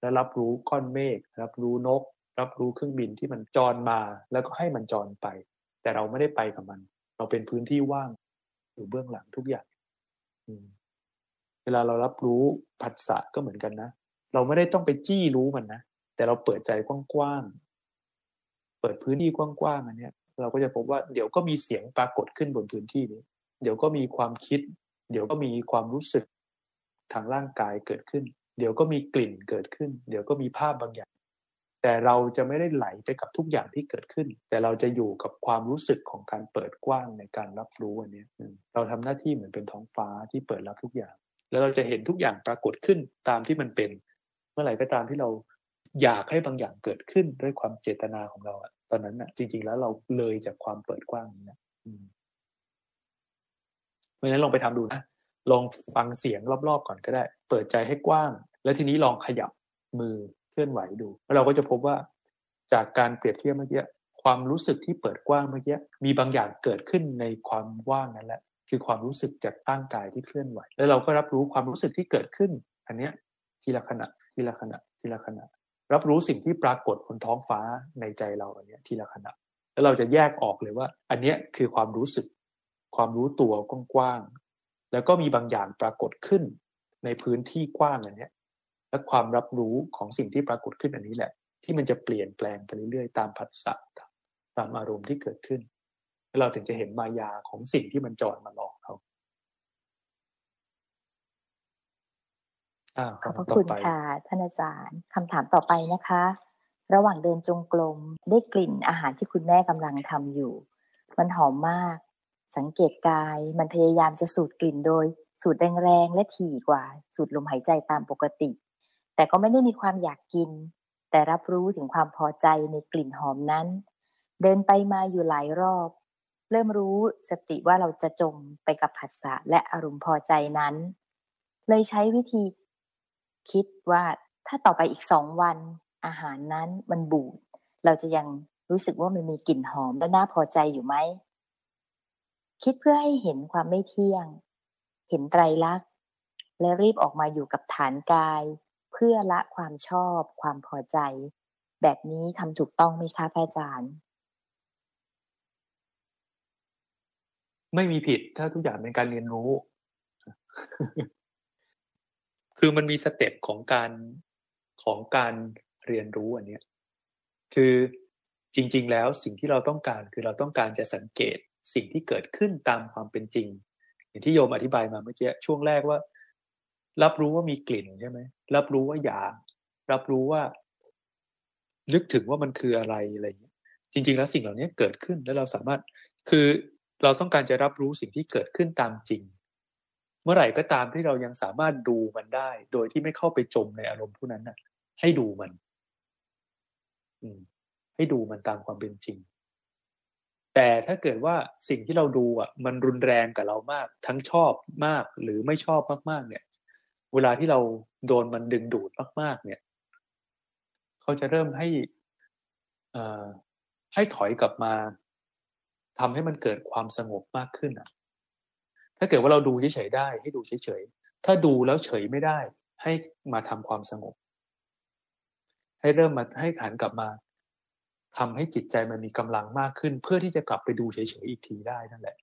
และรับรู้ก้อนเมฆรับรู้นก รับรู้เครื่องบินที่มันจรมาแล้วก็ให้มันจรไป แต่เราไม่ได้ไปกับมัน เราเป็นพื้นที่ว่าง อยู่เบื้องหลังทุกอย่างเวลาเรารับรู้ผัสสะก็เหมือนกันนะ เราไม่ได้ต้องไปจี้รู้มันนะ แต่เราเปิดใจกว้างๆ เปิดพื้นที่กว้างๆอันนี้เราก็จะพบว่าเดี๋ยวก็มีเสียงปรากฏขึ้นบนพื้นที่นี้ เดี๋ยวก็มีความคิด เดี๋ยวก็มีความรู้สึกทางร่างกายเกิดขึ้น เดี๋ยวก็มีกลิ่นเกิดขึ้น เดี๋ยวก็มีภาพบางอย่าง แต่เราจะไม่ได้ไหลไปกับทุกอย่างที่เกิดขึ้น แต่เราจะอยู่กับความรู้สึกของการเปิดกว้างในการรับรู้อันนี้เราทำหน้าที่เหมือนเป็นท้องฟ้าที่เปิดรับทุกอย่าง แล้วเราจะเห็นทุกอย่างปรากฏขึ้นตามที่มันเป็น เมื่อไหร่ก็ตามที่เราอยากให้บางอย่างเกิดขึ้นด้วยความเจตนาของเราอะตอนนั้นอะจริง ๆ แล้วเราเลยจากความเปิดกว้างนี้นะเพราะฉะนั้นลองไปทำดูนะลองฟังเสียงรอบๆก่อนก็ได้ เปิดใจให้กว้าง แล้วทีนี้ลองขยับมือ เคลื่อนไหวดูแล้วเราก็จะพบว่าจากการเปรียบเทียบเมื่อกี้ความรู้สึกที่เปิดกว้างเมื่อกี้มีบางอย่างเกิดขึ้นในความว่างนั่นแหละ คือความรู้สึกจากตั้งกายที่เคลื่อนไหว แล้วเราก็รับรู้ความรู้สึกที่เกิดขึ้น อันเนี้ยทีละขณะทีละขณะทีละขณะ รับรู้สิ่งที่ปรากฏบนท้องฟ้าในใจเราอันเนี้ยทีละขณะ แล้วเราจะแยกออกเลยว่า อันเนี้ยคือความรู้สึก ความรู้ตัวกว้างๆแล้วก็มีบางอย่างปรากฏขึ้นในพื้นที่กว้างอันเนี้ย และความรับรู้ของสิ่งที่ปรากฏขึ้นอันนี้แหละ ที่มันจะเปลี่ยนแปลงไปเรื่อยๆ ตามผัสสะตามอารมณ์ที่เกิดขึ้น เราถึงจะเห็นมายาของสิ่งที่มันจอดมาหลอกเขาขอบพระคุณค่ะท่านอาจารย์คำถามต่อไปนะคะ ระหว่างเดินจงกรมได้กลิ่นอาหารที่คุณแม่กำลังทำอยู่ มันหอมมาก สังเกตกายมันพยายามจะสูดกลิ่นโดย สูดแรงๆและถี่กว่า สูดลมหายใจตามปกติ แต่ก็ไม่ได้มีความอยากกิน แต่รับรู้ถึงความพอใจในกลิ่นหอมนั้น เดินไปมาอยู่หลายรอบ เริ่มรู้สติว่าเราจะจมไปกับผัสสะและอารมณ์พอใจนั้น เลยใช้วิธีคิดว่าถ้าต่อไปอีกสองวันอาหารนั้นมันบูด เราจะยังรู้สึกว่ามันมีกลิ่นหอมและน่าพอใจอยู่ไหม คิดเพื่อให้เห็นความไม่เที่ยง เห็นไตรลักษณ์ และรีบออกมาอยู่กับฐานกาย เพื่อละความชอบความพอใจ แบบนี้ทำถูกต้องไหมคะพระอาจารย์ ไม่มีผิดถ้าทุกอย่างเป็นการเรียนรู้ คือมันมีสเต็ปของการของการเรียนรู้อันเนี้ยคือจริง ๆ แล้วสิ่งที่เราต้องการคือเราต้องการจะสังเกตสิ่งที่เกิดขึ้นตามความเป็นจริง อย่างที่โยมอธิบายมาเมื่อกี้ช่วงแรกว่า รับรู้ว่ามีกลิ่นใช่ไหมรับรู้ว่าอยากรับรู้ว่า นึกถึงว่ามันคืออะไรอะไรอย่างนี้จริง ๆ แล้วสิ่งเหล่านี้เกิดขึ้นแล้วเราสามารถคือเราต้องการจะรับรู้สิ่งที่เกิดขึ้นตามจริง เมื่อไหร่ก็ตามที่เรายังสามารถดูมันได้ โดยที่ไม่เข้าไปจมในอารมณ์ผู้นั้นน่ะ ให้ดูมัน อืม ให้ดูมันตามความเป็นจริง แต่ถ้าเกิดว่าสิ่งที่เราดูอะ มันรุนแรงกับเรามาก ทั้งชอบมากหรือไม่ชอบมากๆ เนี่ย เวลาที่เราโดนมันดึงดูดมากๆ เนี่ย เขาจะเริ่มให้อ่ให้ถอยกลับมาทำให้มันเกิดความสงบมากขึ้นอะถ้าเกิดว่าเราดูเฉยๆได้ ให้ดูเฉยๆ ถ้าดูแล้วเฉยไม่ได้ ให้มาทำความสงบ ให้เริ่มมาให้หันกลับมาทำให้จิตใจมันมีกำลังมากขึ้น เพื่อที่จะกลับไปดูเฉยๆอีกทีได้นั่นแหละ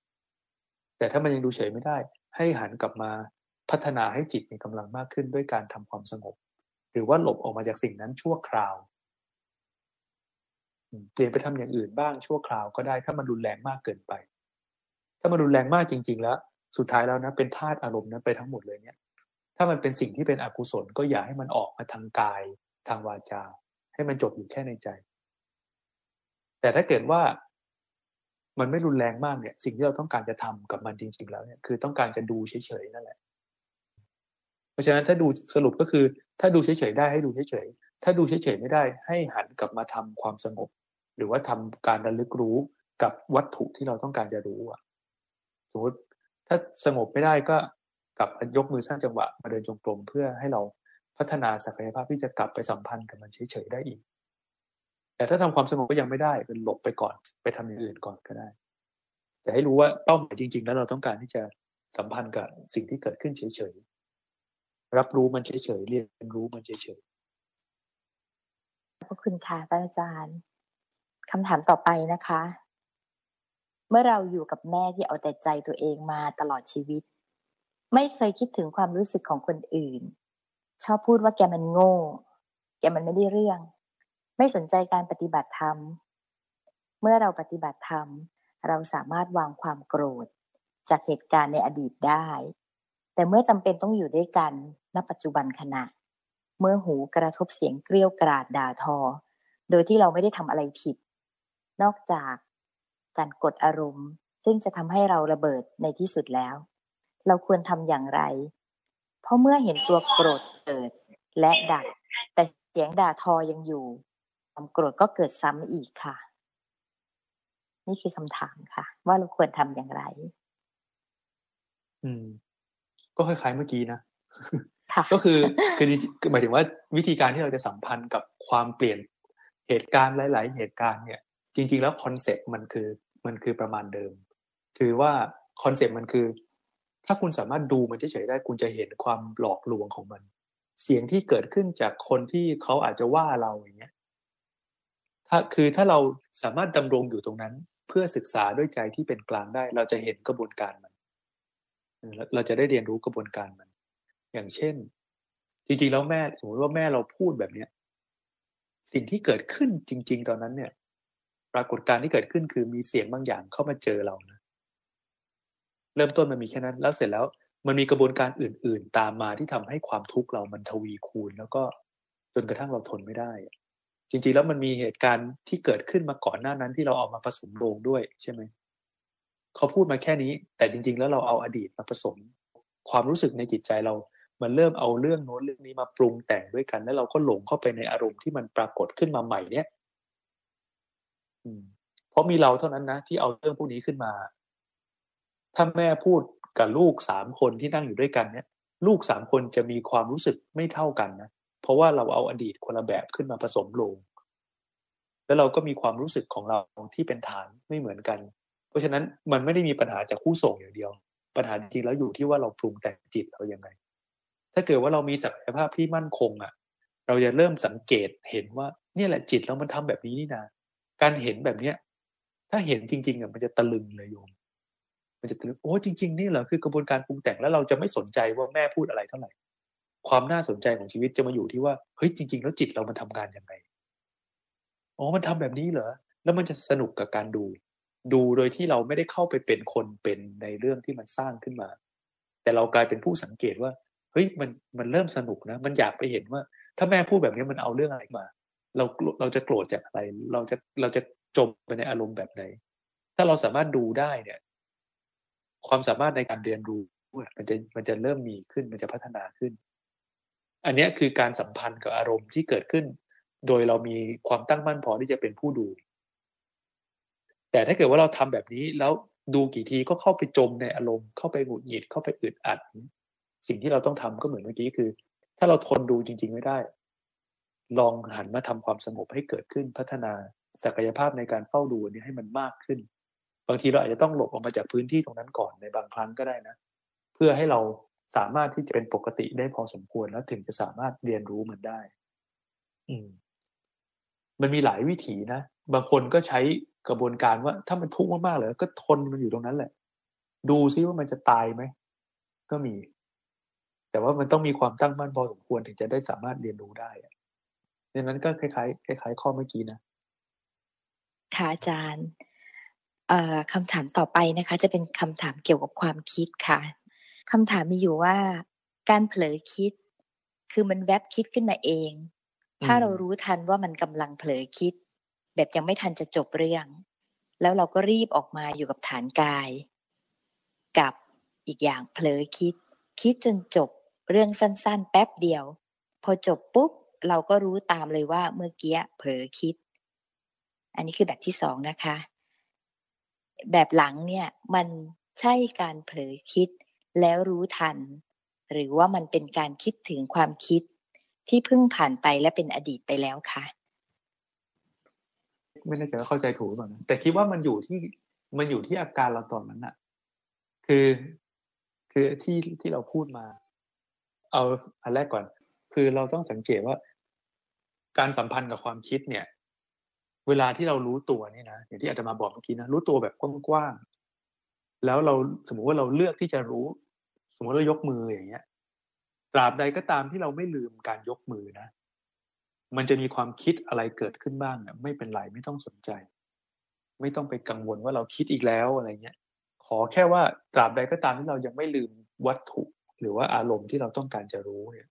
แต่ถ้ามันยังดูเฉยไม่ได้ ให้หันกลับมา พัฒนาให้จิตมีกำลังมากขึ้นด้วยการทำความสงบ หรือว่าหลบออกมาจากสิ่งนั้นชั่วคราวเปลี่ยนไปทำอย่างอื่นบ้างชั่วคราวก็ได้ถ้ามันรุนแรงมากเกินไป ถ้ามันรุนแรงมากจริง ๆ แล้ว สุดท้ายแล้วนะเป็นธาตุอารมณ์นั้นไปทั้งหมดเลยเนี่ย ถ้ามันเป็นสิ่งที่เป็นอกุศลก็อย่าให้มันออกมาทางกายทางวาจา ให้มันจบอยู่แค่ในใจ แต่ถ้าเกิดว่ามันไม่รุนแรงมากเนี่ย สิ่งที่เราต้องการจะทำกับมันจริง ๆ แล้วเนี่ยคือต้องการจะดูเฉยๆนั่นแหละ เพราะฉะนั้นถ้าดูสรุปก็คือ ถ้าดูเฉยๆได้ให้ดูเฉยๆถ้าดูเฉยๆไม่ได้ ให้หันกลับมาทำความสงบ หรือว่าทำการระลึกรู้กับวัตถุที่เราต้องการจะรู้อะสมมติถ้าสงบไม่ได้ก็กลับยกมือสร้างจังหวะมาเดินจงกรมเพื่อให้เราพัฒนาศักยภาพที่จะกลับไปสัมพันธ์กับมันเฉยๆได้อีก แต่ถ้าทำความสงบก็ยังไม่ได้เป็นหลบไปก่อน ไปทำอย่างอื่นก่อนก็ได้ แต่ให้รู้ว่าเป้าหมายจริง ๆ แล้วเราต้องการที่จะสัมพันธ์กับสิ่งที่เกิดขึ้นเฉยๆ รับรู้มันเฉยๆเรียนรู้มันเฉยๆขอบคุณค่ะอาจารย์คำถามต่อไปนะคะ เมื่อเราอยู่กับแม่ที่เอาแต่ใจตัวเองมาตลอดชีวิต ไม่เคยคิดถึงความรู้สึกของคนอื่น ชอบพูดว่าแกมันโง่ แกมันไม่ได้เรื่อง ไม่สนใจการปฏิบัติธรรม เมื่อเราปฏิบัติธรรม เราสามารถวางความโกรธ จากเหตุการณ์ในอดีตได้ แต่เมื่อจำเป็นต้องอยู่ด้วยกัน ณ ปัจจุบันขณะ เมื่อหูกระทบเสียงเกลี้ยวกราดด่าทอ โดยที่เราไม่ได้ทำอะไรผิด นอกจากการกดอารมณ์ ซึ่งจะทำให้เราระเบิดในที่สุดแล้ว เราควรทำอย่างไร เพราะเมื่อเห็นตัวโกรธเกิดและดับแต่เสียงด่าทอยังอยู่ความโกรธก็เกิดซ้ำอีกค่ะ นี่คือคำถามค่ะ ว่าเราควรทำอย่างไร อืม ก็คล้ายๆเมื่อกี้นะก็คือคือหมายถึงว่าวิธีการที่เราจะสัมพันธ์กับความเปลี่ยนเหตุการณ์หลาย ๆ เหตุการณ์เนี่ย จริง ๆ แล้ว concept มันคือมันคือประมาณเดิม คือว่า concept มันคือ ถ้าคุณสามารถดูมันเฉยๆได้คุณจะเห็นความหลอกลวงของมัน เสียงที่เกิดขึ้นจากคนที่เขาอาจจะว่าเราอย่างเงี้ยถ้าคือถ้าเราสามารถดำรงอยู่ตรงนั้น เพื่อศึกษาด้วยใจที่เป็นกลางได้ เราจะเห็นกระบวนการมัน เราจะได้เรียนรู้กระบวนการมัน อย่างเช่น จริงๆแล้วแม่สมมติว่าแม่เราพูดแบบเนี้ยสิ่งที่เกิดขึ้นจริง ๆ ตอนนั้นเนี่ย ปรากฏการณ์ที่เกิดขึ้นคือมีเสียงบางอย่างเข้ามาเจอเรานะเริ่มต้นมันมีแค่นั้น แล้วเสร็จแล้วมันมีกระบวนการอื่น ๆ ตามมาที่ทำให้ความทุกข์เรามันทวีคูณ แล้วก็จนกระทั่งเราทนไม่ได้ จริง ๆ แล้วมันมีเหตุการณ์ที่เกิดขึ้นมาก่อนหน้านั้นที่เราเอามาผสมโรงด้วยใช่ไหม เขาพูดมาแค่นี้ แต่จริง ๆ แล้วเราเอาอดีตมาผสม ความรู้สึกในจิตใจเรา มันเริ่มเอาเรื่องโน้นเรื่องนี้มาปรุงแต่งด้วยกัน แล้วเราก็หลงเข้าไปในอารมณ์ที่มันปรากฏขึ้นมาใหม่เนี่ยเพราะมีเราเท่านั้นนะที่เอาเรื่องพวกนี้ขึ้นมา ถ้าแม่พูดกับลูกสามคนที่นั่งอยู่ด้วยกันเนี่ย ลูกสามคนจะมีความรู้สึกไม่เท่ากันนะเพราะว่าเราเอาอดีตคนละแบบขึ้นมาผสมลง แล้วเราก็มีความรู้สึกของเราที่เป็นฐานไม่เหมือนกัน เพราะฉะนั้นมันไม่ได้มีปัญหาจากคู่ส่งอย่างเดียว ปัญหาจริงแล้วอยู่ที่ว่าเราปรุงแต่งจิตเรายังไง ถ้าเกิดว่าเรามีศักยภาพที่มั่นคงอะ เราจะเริ่มสังเกตเห็นว่าเนี่ยแหละจิตเรามันทำแบบนี้นี่นะการเห็นแบบเนี้ย ถ้าเห็นจริงๆอะมันจะตะลึงเลยโยม มันจะตะลึงโอ้จริง ๆ นี่เหรอคือกระบวนการปรุงแต่งแล้วเราจะไม่สนใจว่าแม่พูดอะไรเท่าไหร่ ความน่าสนใจของชีวิตจะมาอยู่ที่ว่าเฮ้ยจริง ๆ แล้วจิตเรามันทำงานยังไงอ๋อมันทำแบบนี้เหรอแล้วมันจะสนุกกับการดู ดูโดยที่เราไม่ได้เข้าไปเป็นคนเป็นในเรื่องที่มันสร้างขึ้นมา แต่เรากลายเป็นผู้สังเกตว่าเฮ้ยมันมันเริ่มสนุกนะ มันอยากไปเห็นว่า ถ้าแม่พูดแบบนี้มันเอาเรื่องอะไรมา เราเราจะโกรธจากอะไร เราจะเราจะจมไปในอารมณ์แบบไหน ถ้าเราสามารถดูได้เนี่ย ความสามารถในการเรียนรู้มันจะมันจะเริ่มมีขึ้นมันจะพัฒนาขึ้น อันนี้คือการสัมพันธ์กับอารมณ์ที่เกิดขึ้น โดยเรามีความตั้งมั่นพอที่จะเป็นผู้ดู แต่ถ้าเกิดว่าเราทำแบบนี้แล้วดูกี่ทีก็เข้าไปจมในอารมณ์เข้าไปหงุดหงิดเข้าไปอึดอัด สิ่งที่เราต้องทำก็เหมือนเมื่อกี้คือ ถ้าเราทนดูจริง ๆ ไม่ได้ ลองหันมาทำความสงบให้เกิดขึ้นพัฒนาศักยภาพในการเฝ้าดูนี้ให้มันมากขึ้น บางทีเราอาจจะต้องหลบออกมาจากพื้นที่ตรงนั้นก่อนในบางครั้งก็ได้นะ เพื่อให้เราสามารถที่จะเป็นปกติได้พอสมควรแล้วถึงจะสามารถเรียนรู้มันได้ อืม มันมีหลายวิถีนะ บางคนก็ใช้ กระบวนการว่าถ้ามันทุกข์มากๆเลยก็ทนมันอยู่ตรงนั้นแหละ ดูซิว่ามันจะตายไหมก็มี แต่ว่ามันต้องมีความตั้งมั่นพอสมควรถึงจะได้สามารถเรียนรู้ได้ดังนั้นก็คล้ายๆคล้ายๆข้อเมื่อกี้นะค่ะอาจารย์คำถามต่อไปนะคะ จะเป็นคำถามเกี่ยวกับความคิดค่ะคำถามมีอยู่ว่า การเผลอคิด คือมันแวบคิดขึ้นมาเอง ถ้าเรารู้ทันว่ามันกำลังเผลอคิด แบบยังไม่ทันจะจบเรื่อง แล้วเราก็รีบออกมาอยู่กับฐานกาย กับอีกอย่างเผลอคิด คิดจนจบเรื่องสั้นๆ แป๊บเดียว พอจบปุ๊บ เราก็รู้ตามเลยว่าเมื่อกี้เผลอคิด อันนี้คือแบบที่สองนะคะ แบบหลังเนี่ยมันใช่การเผลอคิดแล้วรู้ทัน หรือว่ามันเป็นการคิดถึงความคิดที่เพิ่งผ่านไปและเป็นอดีตไปแล้วค่ะ ไม่แน่ใจว่าเข้าใจถูกหรือเปล่าแต่คิดว่ามันอยู่ที่มันอยู่ที่อาการเราตอนนั้นอะคือ คือที่ที่เราพูดมา เอาอันแรกก่อน คือเราต้องสังเกตว่า การสัมพันธ์กับความคิดเนี่ย เวลาที่เรารู้ตัวนี่นะอย่างที่อาจจะมาบอกเมื่อกี้นะรู้ตัวแบบกว้างๆแล้วเราสมมติว่าเราเลือกที่จะรู้ สมมติเรายกมืออย่างเงี้ยตราบใดก็ตามที่เราไม่ลืมการยกมือนะ มันจะมีความคิดอะไรเกิดขึ้นบ้างเนี่ยไม่เป็นไรไม่ต้องสนใจ ไม่ต้องไปกังวลว่าเราคิดอีกแล้วอะไรเงี้ยขอแค่ว่าตราบใดก็ตามที่เรายังไม่ลืมวัตถุ หรือว่าอารมณ์ที่เราต้องการจะรู้เนี่ย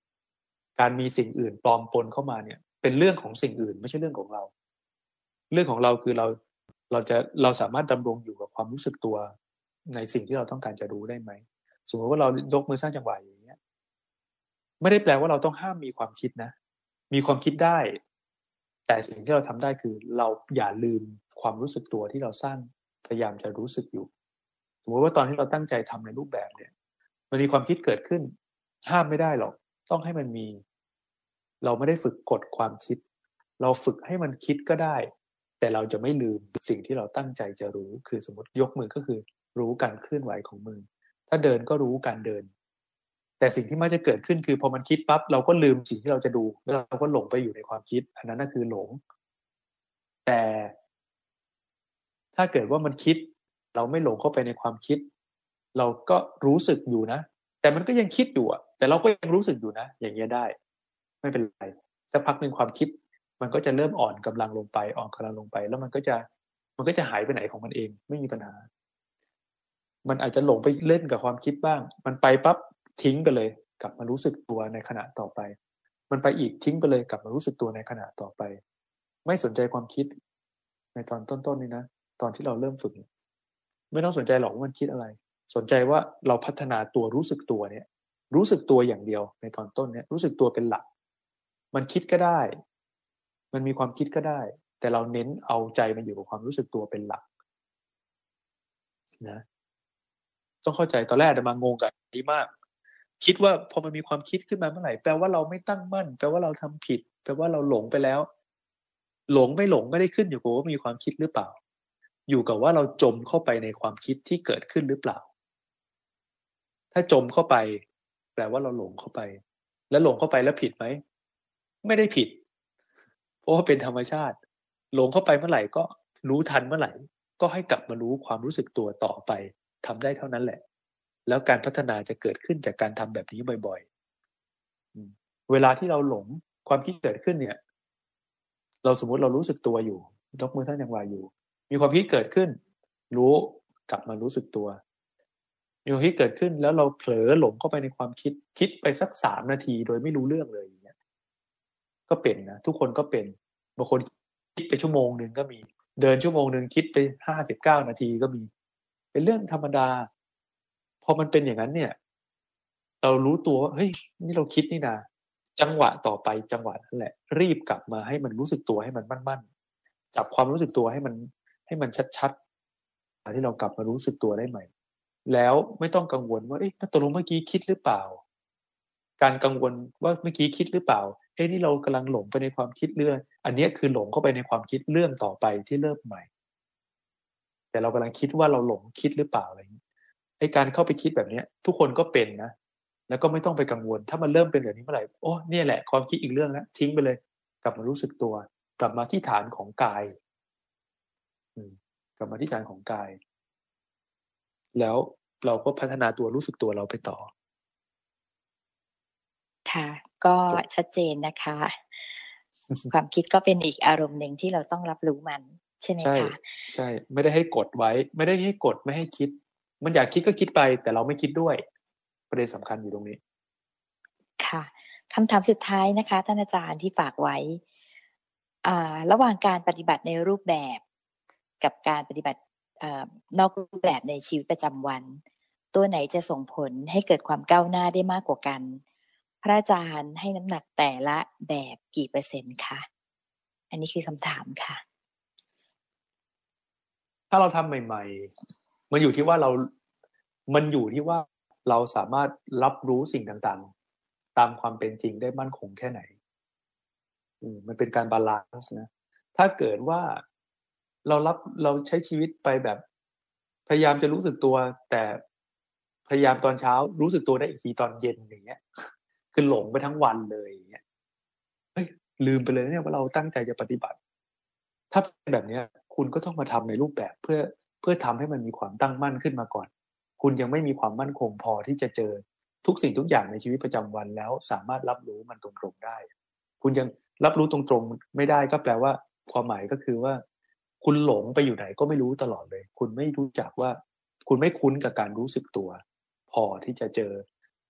การมีสิ่งอื่นปลอมปนเข้ามาเนี่ย เป็นเรื่องของสิ่งอื่นไม่ใช่เรื่องของเรา เรื่องของเราคือเราเราจะเราสามารถดำรงอยู่กับความรู้สึกตัวในสิ่งที่เราต้องการจะรู้ได้ไหมสมมติว่าเรายกมือสร้างจังหวะอย่างเงี้ย ไม่ได้แปลว่าเราต้องห้ามมีความคิดนะ มีความคิดได้ แต่สิ่งที่เราทำได้คือ เราอย่าลืมความรู้สึกตัวที่เราสร้างพยายามจะรู้สึกอยู่ สมมติว่าตอนที่เราตั้งใจทำในรูปแบบเนี่ยมันมีความคิดเกิดขึ้น ห้ามไม่ได้หรอก ต้องให้มันมี เราไม่ได้ฝึกกดความคิด เราฝึกให้มันคิดก็ได้ แต่เราจะไม่ลืมสิ่งที่เราตั้งใจจะรู้ คือสมมติยกมือก็คือ รู้การเคลื่อนไหวของมือ ถ้าเดินก็รู้การเดิน แต่สิ่งที่มักจะเกิดขึ้นคือพอมันคิดปั๊บเราก็ลืมสิ่งที่เราจะดูแล้วเราก็หลงไปอยู่ในความคิด อันนั้นน่คือหลง แต่ถ้าเกิดว่ามันคิด เราไม่หลงเข้าไปในความคิด เราก็รู้สึกอยู่นะ แต่มันก็ยังคิดอยู่อะแต่เราก็ยังรู้สึกอยู่นะ อย่างเงี้ยได้ ไม่เป็นไรสักพักหนึ่งความคิด มันก็จะเริ่มอ่อนกำลังลงไปอ่อนกำลังลงไป แล้วมันก็จะมันก็จะหายไปไหนของมันเอง ไม่มีปัญหา มันอาจจะหลงไปเล่นกับความคิดบ้าง มันไปปั๊บ ทิ้งไปเลยกลับมารู้สึกตัวในขณะต่อไป มันไปอีกทิ้งไปเลยกลับมารู้สึกตัวในขณะต่อไป ไม่สนใจความคิด ในตอนต้นๆนี่นะ ตอนที่เราเริ่มฝึกไม่ต้องสนใจหรอกว่ามันคิดอะไร สนใจว่าเราพัฒนาตัวรู้สึกตัวเนี่ย รู้สึกตัวอย่างเดียว ในตอนต้นเนี่ยรู้สึกตัวเป็นหลัก มันคิดก็ได้ มันมีความคิดก็ได้ แต่เราเน้นเอาใจมันอยู่กับความรู้สึกตัวเป็นหลัก นะ ต้องเข้าใจตอนแรกจะมางงกับนี้มาก คิดว่าพอมันมีความคิดขึ้นมาเมื่อไหร่แปลว่าเราไม่ตั้งมั่น แปลว่าเราทำผิด แปลว่าเราหลงไปแล้ว หลงไม่หลงไม่ได้ขึ้นอยู่กับว่ามีความคิดหรือเปล่า อยู่กับว่าเราจมเข้าไปในความคิดที่เกิดขึ้นหรือเปล่า ถ้าจมเข้าไป แปลว่าเราหลงเข้าไป แล้วหลงเข้าไปแล้วผิดไหมไม่ได้ผิด เพราะว่าเป็นธรรมชาติ หลงเข้าไปเมื่อไหร่ก็รู้ทันเมื่อไหร่ ก็ให้กลับมารู้ความรู้สึกตัวต่อไปทำได้เท่านั้นแหละ แล้วการพัฒนาจะเกิดขึ้นจากการทำแบบนี้บ่อยๆ เวลาที่เราหลงความคิดเกิดขึ้นเนี่ย เราสมมติเรารู้สึกตัวอยู่ยกมือท่านยังวาอยู่ มีความคิดเกิดขึ้น รู้กลับมารู้สึกตัว มีความคิดเกิดขึ้นแล้วเราเผลอหลงเข้าไปในความคิดคิดไปสักสามนาทีโดยไม่รู้เรื่องเลยอย่างเงี้ย ก็เป็นนะทุกคนก็เป็นบางคนคิดไปชั่วโมงหนึ่งก็มี เดินชั่วโมงหนึ่งคิดไปห้าสิบเก้านาทีก็มี เป็นเรื่องธรรมดา พอมันเป็นอย่างนั้นเนี่ย เรารู้ตัวว่าเฮ้ยนี่เราคิดนี่นาจังหวะต่อไปจังหวะนั่นแหละ รีบกลับมาให้มันรู้สึกตัวให้มันมั่นๆจับความรู้สึกตัวให้มันให้มันชัดๆที่เรากลับมารู้สึกตัวได้ใหม่ แล้วไม่ต้องกังวลว่าเอ๊ะตกลงเมื่อกี้คิดหรือเปล่า การกังวลว่าเมื่อกี้คิดหรือเปล่าเอ๊ะนี่เรากำลังหลงไปในความคิดเรื่อง อันนี้คือหลงเข้าไปในความคิดเรื่องต่อไปที่เริ่มใหม่ แต่เรากำลังคิดว่าเราหลงคิดหรือเปล่าอะไรอย่างนี้ ไอ้การเข้าไปคิดแบบเนี้ย ทุกคนก็เป็นนะแล้วก็ไม่ต้องไปกังวล ถ้ามันเริ่มเป็นแบบนี้เมื่อไหร่โอ้เนี่ยแหละความคิดอีกเรื่องแล้วทิ้งไปเลย กลับมารู้สึกตัว กลับมาที่ฐานของกายกลับมาที่ฐานของกาย แล้วเราก็พัฒนาตัวรู้สึกตัวเราไปต่อ ค่ะ ก็ชัดเจนนะคะ ความคิดก็เป็นอีกอารมณ์หนึ่งที่เราต้องรับรู้มัน ใช่ไหมคะใช่ ไม่ได้ให้กดไว้ ไม่ได้ให้กดไม่ให้คิด มันอยากคิดก็คิดไป แต่เราไม่คิดด้วย ประเด็นสำคัญอยู่ตรงนี้ ค่ะคำถามสุดท้ายนะคะ ท่านอาจารย์ที่ฝากไว้อ่าระหว่างการปฏิบัติในรูปแบบ กับการปฏิบัตินอกรูปแบบในชีวิตประจำวัน ตัวไหนจะส่งผลให้เกิดความก้าวหน้าได้มากกว่ากัน พระอาจารย์ให้น้ำหนักแต่ละแบบกี่เปอร์เซ็นต์คะอันนี้คือคำถามค่ะ ถ้าเราทำใหม่ ๆ มันอยู่ที่ว่าเรา มันอยู่ที่ว่าเราสามารถรับรู้สิ่งต่างๆ ตามความเป็นจริงได้มั่นคงแค่ไหนมันเป็นการ balance นะ ถ้าเกิดว่าเรารับเราใช้ชีวิตไปแบบ พยายามจะรู้สึกตัว แต่พยายามตอนเช้ารู้สึกตัวได้อีกทีตอนเย็นอย่างเงี้ย คือหลงไปทั้งวันเลยอย่างเงี้ยเฮ้ยลืมไปเลยเนี่ยว่าเราตั้งใจจะปฏิบัติ ถ้าเป็นแบบเนี้ย คุณก็ต้องมาทำในรูปแบบเพื่อ เพื่อทำให้มันมีความตั้งมั่นขึ้นมาก่อน คุณยังไม่มีความมั่นคงพอที่จะเจอทุกสิ่งทุกอย่างในชีวิตประจำวันแล้วสามารถรับรู้มันตรงๆได้ คุณยังรับรู้ตรงๆไม่ได้ก็แปลว่า ความหมายก็คือว่า คุณหลงไปอยู่ไหนก็ไม่รู้ตลอดเลย คุณไม่รู้จักว่า คุณไม่คุ้นกับการรู้สึกตัว พอที่จะเจอ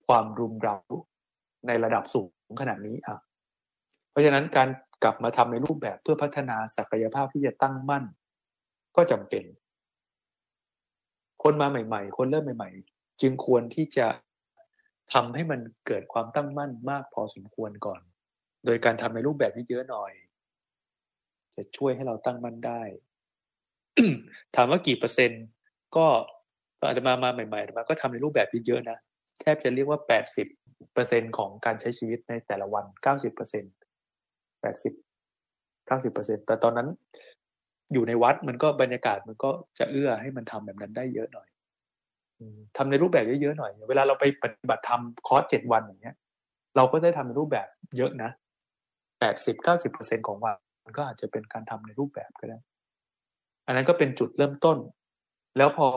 ความรุมเร้าในระดับสูงขนาดนี้อะเพราะฉะนั้นการกลับมาทำในรูปแบบเพื่อพัฒนาศักยภาพที่จะตั้งมั่น ก็จำเป็น คนมาใหม่ ๆ คนเริ่มใหม่ ๆ จึงควรที่จะทำให้มันเกิดความตั้งมั่นมากพอสมควรก่อน โดยการทำในรูปแบบที่เยอะหน่อย จะช่วยให้เราตั้งมั่นได้ ถามว่ากี่เปอร์เซ็นต์ ก็อาจจะมามาใหม่ๆมาก็ทำในรูปแบบที่เยอะนะแทบจะเรียกว่าแปดสิบเปอร์เซ็นของการใช้ชีวิตในแต่ละวันเก้าสิบเปอร์เซ็นแปดสิบเก้าสิบเปอร์เซ็นต์แต่ตอนนั้น อยู่ในวัดมันก็บรรยากาศมันก็จะเอื้อให้มันทำแบบนั้นได้เยอะหน่อยทำในรูปแบบเยอะๆหน่อย เวลาเราไปปฏิบัติธรรมคอร์สเจ็ดวันอย่างเงี้ย เราก็ได้ทำในรูปแบบเยอะนะแปดสิบเก้าสิบเปอร์เซ็นของวันมันก็อาจจะเป็นการทำในรูปแบบก็ได้ อันนั้นก็เป็นจุดเริ่มต้น แล้วพอ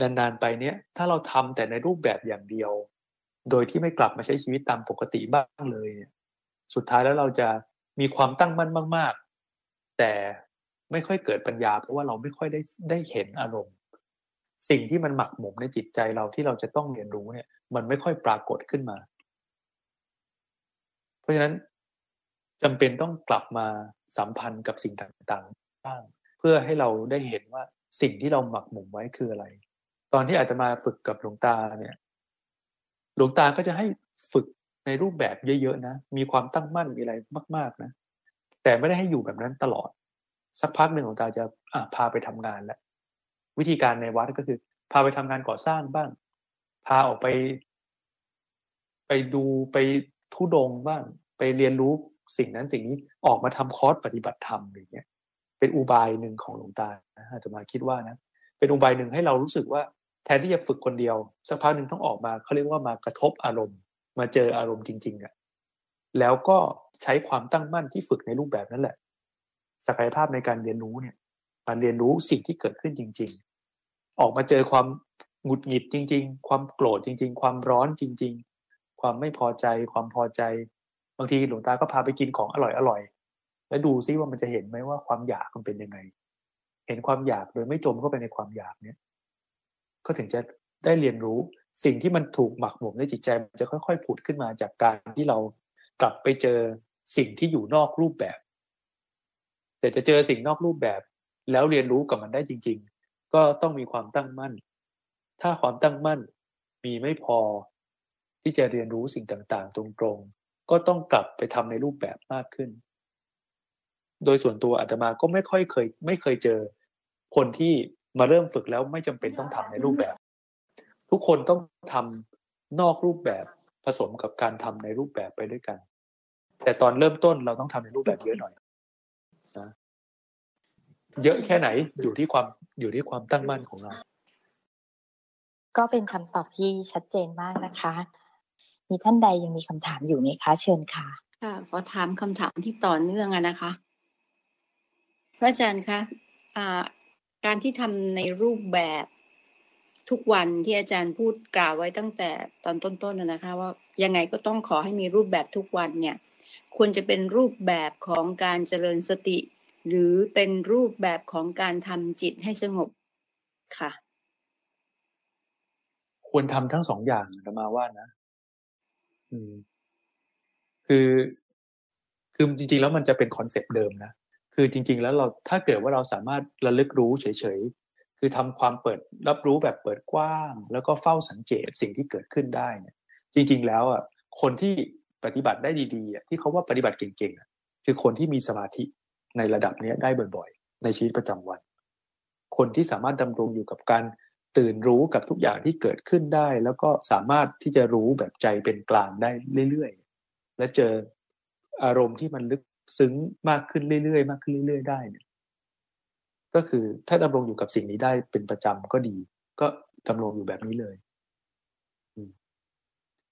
นานๆไปเนี้ยถ้าเราทำแต่ในรูปแบบอย่างเดียว โดยที่ไม่กลับมาใช้ชีวิตตามปกติบ้างเลยเนี่ย สุดท้ายแล้วเราจะมีความตั้งมั่นมากๆ แต่ไม่ค่อยเกิดปัญญาเพราะว่าเราไม่ค่อยได้ได้เห็นอารมณ์ สิ่งที่มันหมักหมมในจิตใจเราที่เราจะต้องเรียนรู้เนี่ย มันไม่ค่อยปรากฏขึ้นมา เพราะฉะนั้นจำเป็นต้องกลับมาสัมพันธ์กับสิ่งต่างๆบ้างเพื่อให้เราได้เห็นว่าสิ่งที่เราหมักหมมไว้คืออะไร ตอนที่อาจจะมาฝึกกับหลวงตาเนี่ย หลวงตาก็จะให้ฝึกในรูปแบบเยอะๆนะ มีความตั้งมั่นมีอะไรมาก ๆนะ แต่ไม่ได้ให้อยู่แบบนั้นตลอด สักพักหนึ่งหลวงตาจะอ่พาไปทำงานแล้ววิธีการในวัดก็คือ พาไปทำงานก่อสร้างบ้าง พาออกไป ไปดูไปทุดงบ้าง ไปเรียนรู้สิ่งนั้นสิ่งนี้ออกมาทำคอร์สปฏิบัติธรรมอย่างเงี้ย เป็นอุบายหนึ่งของหลวงตาอาจจะมาคิดว่านะเป็นอุบายหนึ่งให้เรารู้สึกว่าแทนที่จะฝึกคนเดียวสักพักหนึ่งต้องออกมาเขาเรียกว่ามากระทบอารมณ์ มาเจออารมณ์จริงๆอะ่ะแล้วก็ ใช้ความตั้งมั่นที่ฝึกในรูปแบบนั้นแหละ ศักยภาพในการเรียนรู้เนี่ยมาเรียนรู้สิ่งที่เกิดขึ้นจริง ๆ ออกมาเจอความหงุดหงิดจริง ๆ ความโกรธจริง ๆ ความร้อนจริง ๆ ความไม่พอใจ ความพอใจ บางทีหลวงตาก็พาไปกินของอร่อยๆแล้วดูซิว่ามันจะเห็นไหมว่าความอยากมันเป็นยังไง เห็นความอยากโดยไม่จมเข้าไปในความอยากเนี่ย ก็ถึงจะได้เรียนรู้สิ่งที่มันถูกหมักหมมในจิตใจมันจะค่อยๆผุดขึ้นมาจากการที่เรากลับไปเจอ สิ่งที่อยู่นอกรูปแบบ แต่จะเจอสิ่งนอกรูปแบบ แล้วเรียนรู้กับมันได้จริง ๆ ก็ต้องมีความตั้งมั่น ถ้าความตั้งมั่นมีไม่พอ ที่จะเรียนรู้สิ่งต่างๆ ตรงๆ ก็ต้องกลับไปทำในรูปแบบมากขึ้น โดยส่วนตัวอาตมาก็ไม่ค่อยเคย ไม่เคยเจอ คนที่มาเริ่มฝึกแล้วไม่จำเป็นต้องทำในรูปแบบ ทุกคนต้องทำนอกรูปแบบผสมกับการทำในรูปแบบไปด้วยกัน แต่ตอนเริ่มต้นเราต้องทำในรูปแบบเยอะหน่อยนะเยอะแค่ไหนอยู่ที่ความอยู่ที่ความตั้งมั่นของเรา ก็เป็นคำตอบที่ชัดเจนมากนะคะ มีท่านใดยังมีคำถามอยู่ไหมคะ เชิญค่ะค่ะขอถามคำถามที่ต่อเนื่องอะนะคะ พระอาจารย์คะอ่าการที่ทำในรูปแบบทุกวันที่อาจารย์พูดกล่าวไว้ตั้งแต่ตอนต้นๆนะคะ ว่ายังไงก็ต้องขอให้มีรูปแบบทุกวันเนี่ย ควรจะเป็นรูปแบบของการเจริญสติ หรือเป็นรูปแบบของการทำจิตให้สงบค่ะ ควรทำทั้งสองอย่างนะมาว่านะ อืม คือคือจริงๆแล้วมันจะเป็นคอนเซปต์เดิมนะคือจริง ๆ แล้วเราถ้าเกิดว่าเราสามารถระลึกรู้เฉยๆคือทำความเปิดรับรู้แบบเปิดกว้าง แล้วก็เฝ้าสังเกตสิ่งที่เกิดขึ้นได้เนี่ย จริง ๆ แล้วอะคนที่ ปฏิบัติได้ดีๆที่เขาว่าปฏิบัติเก่งๆคือคนที่มีสมาธิในระดับนี้ได้บ่อยๆ ในชีวิตประจำวัน คนที่สามารถดำรงอยู่กับการตื่นรู้กับทุกอย่างที่เกิดขึ้นได้ แล้วก็สามารถที่จะรู้แบบใจเป็นกลางได้เรื่อยๆ และเจออารมณ์ที่มันลึกซึ้งมากขึ้นเรื่อยๆ มากขึ้นเรื่อยๆ ได้เนี่ยก็คือถ้าดำรงอยู่กับสิ่งนี้ได้เป็นประจำก็ดี ก็ดำรงอยู่แบบนี้เลย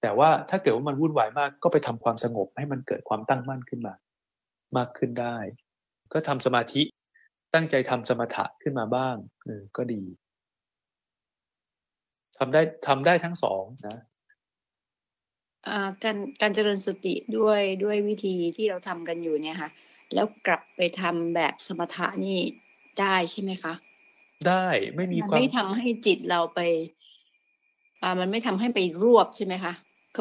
แต่ว่าถ้าเกิดว่ามันวุ่นวายมากก็ไปทำความสงบให้มันเกิดความตั้งมั่นขึ้นมา มากขึ้นได้ ก็ทำสมาธิตั้งใจทำสมถะขึ้นมาบ้างเออก็ดีทำได้ทำได้ทั้งสองนะการการเจริญสติด้วยด้วยวิธีที่เราทำกันอยู่เนี่ยค่ะแล้วกลับไปทำแบบสมถะนี่ได้ใช่ไหมคะ ได้ไม่มีความไม่ทำให้จิตเราไปอ่ามันไม่ทำให้ไปรวบใช่ไหมคะ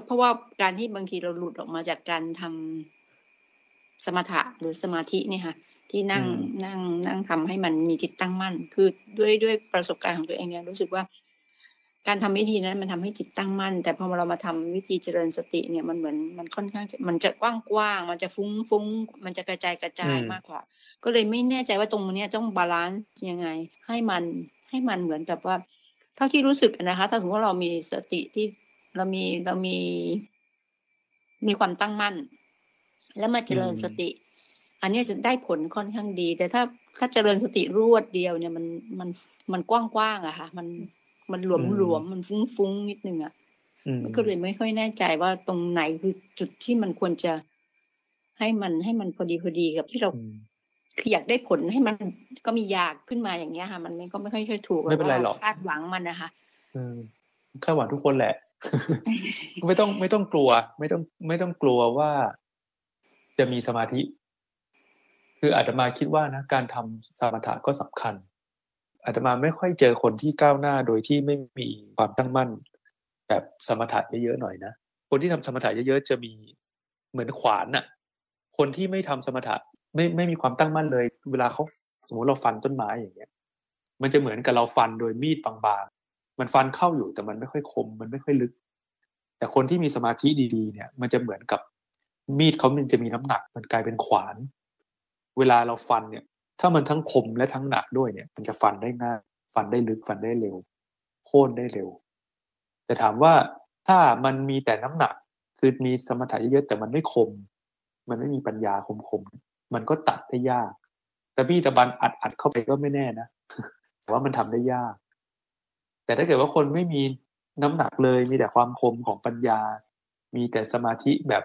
เพราะว่าการที่บางทีเราหลุดออกมาจากการทำสมถะหรือสมาธิเนี่ยค่ะ ที่นั่งนั่งนั่งทำให้มันมีจิตตั้งมั่น คือด้วยด้วยประสบการณ์ของตัวเองเนี่ยรู้สึกว่า การทำวิธีนั้นมันทำให้จิตตั้งมั่น แต่พอเรามาทำวิธีเจริญสติเนี่ยมันเหมือนมันค่อนข้างมันจะกว้างกว้างมันจะฟุ้งฟุ้งมันจะกระจายกระจายมากกว่า ก็เลยไม่แน่ใจว่าตรงนี้ต้อง balance ยังไง ให้มันให้มันเหมือนกับว่า เท่าที่รู้สึกนะคะ ถ้าสมมติว่าเรามีสติที่ เรามีเรามีมีความตั้งมั่น แล้วมาเจริญสติ อันนี้จะได้ผลค่อนข้างดี แต่ถ้าถ้าเจริญสติรวดเดียวเนี่ยมันมันมันกว้างกว้างอะค่ะ มันมันหลวมหลวมมันฟุ้งฟุ้งนิดนึงอะมันก็เลยไม่ค่อยแน่ใจว่าตรงไหนคือจุดที่มันควรจะให้มันให้มันพอดีพอดีกับที่เราคืออยากได้ผลให้มันก็มีอยากขึ้นมาอย่างเงี้ยค่ะ มันก็ไม่ค่อยค่อยถูกไม่เป็นไรหรอกคาดหวังมันนะคะคาดหวังทุกคนแหละ ไม่ต้องไม่ต้องกลัว ไม่ต้องไม่ต้องกลัวว่าจะมีสมาธิ คืออาตมาคิดว่านะการทำสมถะก็สำคัญอาตมาไม่ค่อยเจอคนที่ก้าวหน้าโดยที่ไม่มีความตั้งมั่น แบบสมถะเยอะๆหน่อยนะคนที่ทำสมถะเยอะๆจะมีเหมือนขวานน่ะ คนที่ไม่ทำสมถะไม่ไม่มีความตั้งมั่นเลย เวลาเขาสมมติเราฟันต้นไม้อย่างเงี้ย มันจะเหมือนกับเราฟันโดยมีดบาง มันฟันเข้าอยู่แต่มันไม่ค่อยคม มันไม่ค่อยลึก แต่คนที่มีสมาธิดีๆ เนี่ย มันจะเหมือนกับมีดเขามันจะมีน้ำหนัก มันกลายเป็นขวาน เวลาเราฟันเนี่ย ถ้ามันทั้งคมและทั้งหนักด้วยเนี่ย มันจะฟันได้ง่ายฟันได้ลึกฟันได้เร็วโค่นได้เร็ว แต่ถามว่าถ้ามันมีแต่น้ำหนัก คือมีสมถะเยอะๆแต่มันไม่คม มันไม่มีปัญญาคมๆมมันก็ตัดได้ยาก แต่บี้ตะบันอัดอัดเข้าไปก็ไม่แน่นะแต่ว่ามันทำได้ยาก แต่ถ้าเกิดว่าคนไม่มีน้ำหนักเลยมีแต่ความคมของปัญญา มีแต่สมาธิแบบ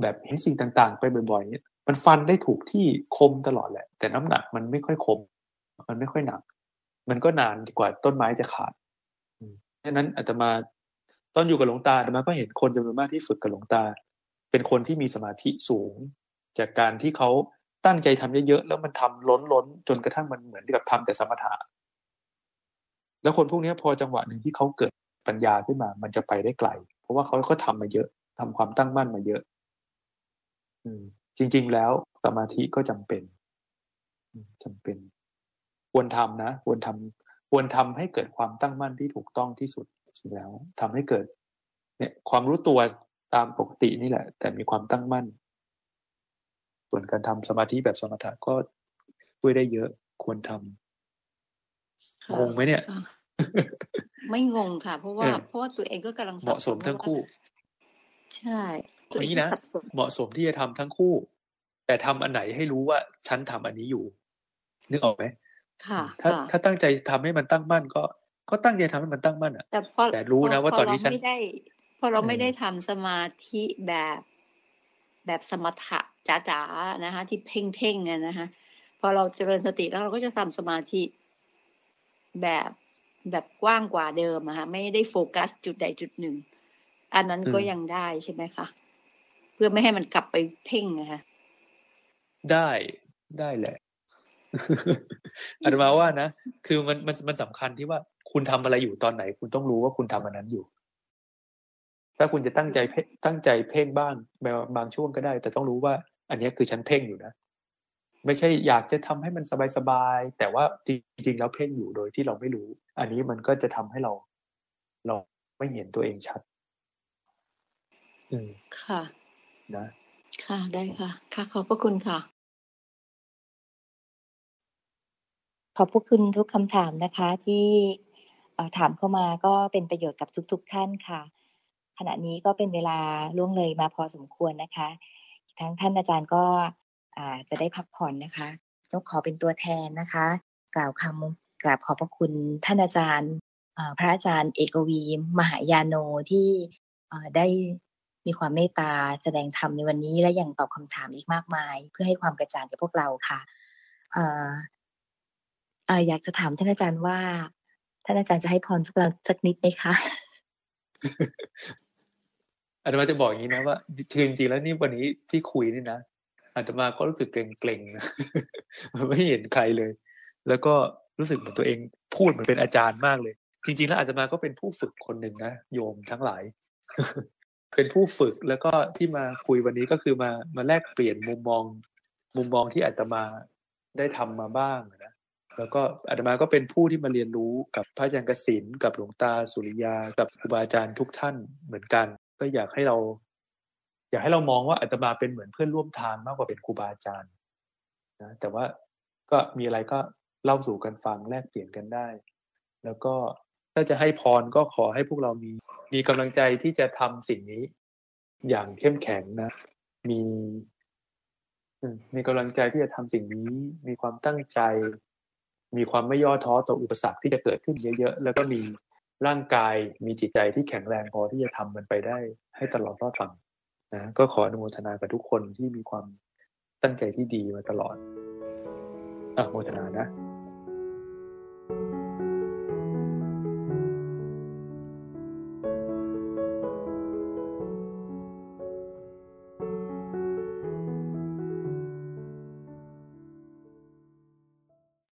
แบบเห็นสิ่งต่างๆ ไปบ่อยๆนี่มันฟันได้ถูกที่คมตลอดแหละ แต่น้ำหนักมันไม่ค่อยคม มันไม่ค่อยหนัก มันก็นานกว่าต้นไม้จะขาดฉะนั้นอาตมาตอนอยู่กับหลวงตาอาตมาก็เห็นคนจำนวนมากที่ฝึกกับหลวงตา เป็นคนที่มีสมาธิสูง จากการที่เขาตั้งใจทำเยอะๆแล้วมันทำล้นล้นจนกระทั่งมันเหมือนกับทำแต่สมถะ แล้วคนพวกนี้พอจังหวะหนึ่งที่เขาเกิดปัญญาขึ้นมา มันจะไปได้ไกล เพราะว่าเขาก็ทำมาเยอะทำความตั้งมั่นมาเยอะ อืม จริง ๆ แล้วสมาธิก็จำเป็นจำเป็น ควรทำนะควรทำควรทำให้เกิดความตั้งมั่นที่ถูกต้องที่สุดจริงแล้วทำให้เกิด เนี่ย ความรู้ตัวตามปกตินี่แหละ แต่มีความตั้งมั่น ส่วนการทำสมาธิแบบสมถะก็ช่วยได้เยอะ ควรทำ งงไหมเนี่ย ไม่งงค่ะ เพราะว่าเพราะว่าตัวเองก็กำลังเหมาะสมทั้งคู่ ใช่อย่างนี้นะเหมาะสมที่จะทำทั้งคู่ แต่ทำอันไหนให้รู้ว่าฉันทำอันนี้อยู่ นึกออกไหมค่ะถ้าถ้าตั้งใจทำให้มันตั้งมั่นก็ก็ตั้งใจทำให้มันตั้งมั่นอะ แต่พอแต่รู้นะว่าตอนนี้ฉันไม่ได้พอเราไม่ได้ทำสมาธิแบบ แบบสมถะจ๋าๆนะคะ ที่เพ่งเพ่งกันนะคะพอเราเจริญสติแล้วเราก็จะทำสมาธิ แบบแบบกว้างกว่าเดิมอะค่ะไม่ได้โฟกัสจุดใดจุดหนึ่ง อันนั้นก็ยังได้ใช่ไหมคะ เพื่อไม่ให้มันกลับไปเพ่งนะคะได้ได้แหละอาตมาว่านะคือมันมันมันสำคัญที่ว่าคุณทำอะไรอยู่ตอนไหน คุณต้องรู้ว่าคุณทำอันนั้นอยู่ ถ้าคุณจะตั้งใจเพ่ตั้งใจเพ่งบ้างบางช่วงก็ได้ แต่ต้องรู้ว่า อันนี้คือฉันเพ่งอยู่นะ ไม่ใช่อยากจะทำให้มันสบายๆแต่ว่าจริงๆแล้วเพ่งอยู่โดยที่เราไม่รู้ อันนี้มันก็จะทำให้เรา เราไม่เห็นตัวเองชัด อืมค่ะ นะ ค่ะได้ค่ะ ค่ะขอบพระคุณค่ะ ขอบพระคุณทุกคำถามนะคะ ที่ถามเข้ามาก็เป็นประโยชน์กับทุก ๆ ท่านค่ะ ขณะนี้ก็เป็นเวลาล่วงเลยมาพอสมควรนะคะ ทั้งท่านอาจารย์ก็ จะได้พักผ่อนนะคะต้องขอเป็นตัวแทนนะคะ กล่าวคำกราบขอบพระคุณท่านอาจารย์พระอาจารย์เอกวี มหายาโนที่ได้มีความเมตตาแสดงธรรมในวันนี้และยังตอบคำถามอีกมากมาย เพื่อให้ความกระจ่างแก่พวกเราค่ะอยากจะถามท่านอาจารย์ว่า ท่านอาจารย์จะให้พรพวกเราสักนิดไหมคะอาตมาจะบอกอย่างนี้นะว่าจริงๆแล้วนี่วันนี้ที่คุยนี่นะ อาตมาก็รู้สึกเกรงๆนะไม่เห็นใครเลย แล้วก็รู้สึกเหมือนตัวเองพูดเหมือนเป็นอาจารย์มากเลย จริง ๆ แล้วอาตมาก็เป็นผู้ฝึกคนหนึ่งนะโยมทั้งหลาย เป็นผู้ฝึกแล้วก็ที่มาคุยวันนี้ก็คือมามาแลกเปลี่ยนมุมมอง มุมมองที่อาตมาได้ทำมาบ้างนะแล้วก็อาตมาก็เป็นผู้ที่มาเรียนรู้กับพระอาจารย์กสินกับหลวงตาสุริยา กับครูบาอาจารย์ทุกท่านเหมือนกัน ก็อยากให้เรา อยากให้เรามองว่าอาตมาเป็นเหมือนเพื่อนร่วมทางมากกว่าเป็นครูบาอาจารย์นะแต่ว่าก็มีอะไรก็เล่าสู่กันฟังแลกเปลี่ยนกันได้ แล้วก็ถ้าจะให้พรก็ขอให้พวกเรามีมีกำลังใจที่จะทำสิ่งนี้ อย่างเข้มแข็งนะ มีมีกำลังใจที่จะทำสิ่งนี้ มีความตั้งใจ มีความไม่ย่อท้อต่ออุปสรรคที่จะเกิดขึ้นเยอะๆ แล้วก็มีร่างกายมีจิตใจที่แข็งแรงพอที่จะทำมันไปได้ ให้ตลอดรอดฝั่ง นะก็ขออนุโมทนากับทุกคนที่มีความตั้งใจที่ดีมาตลอดอะโมทนานะ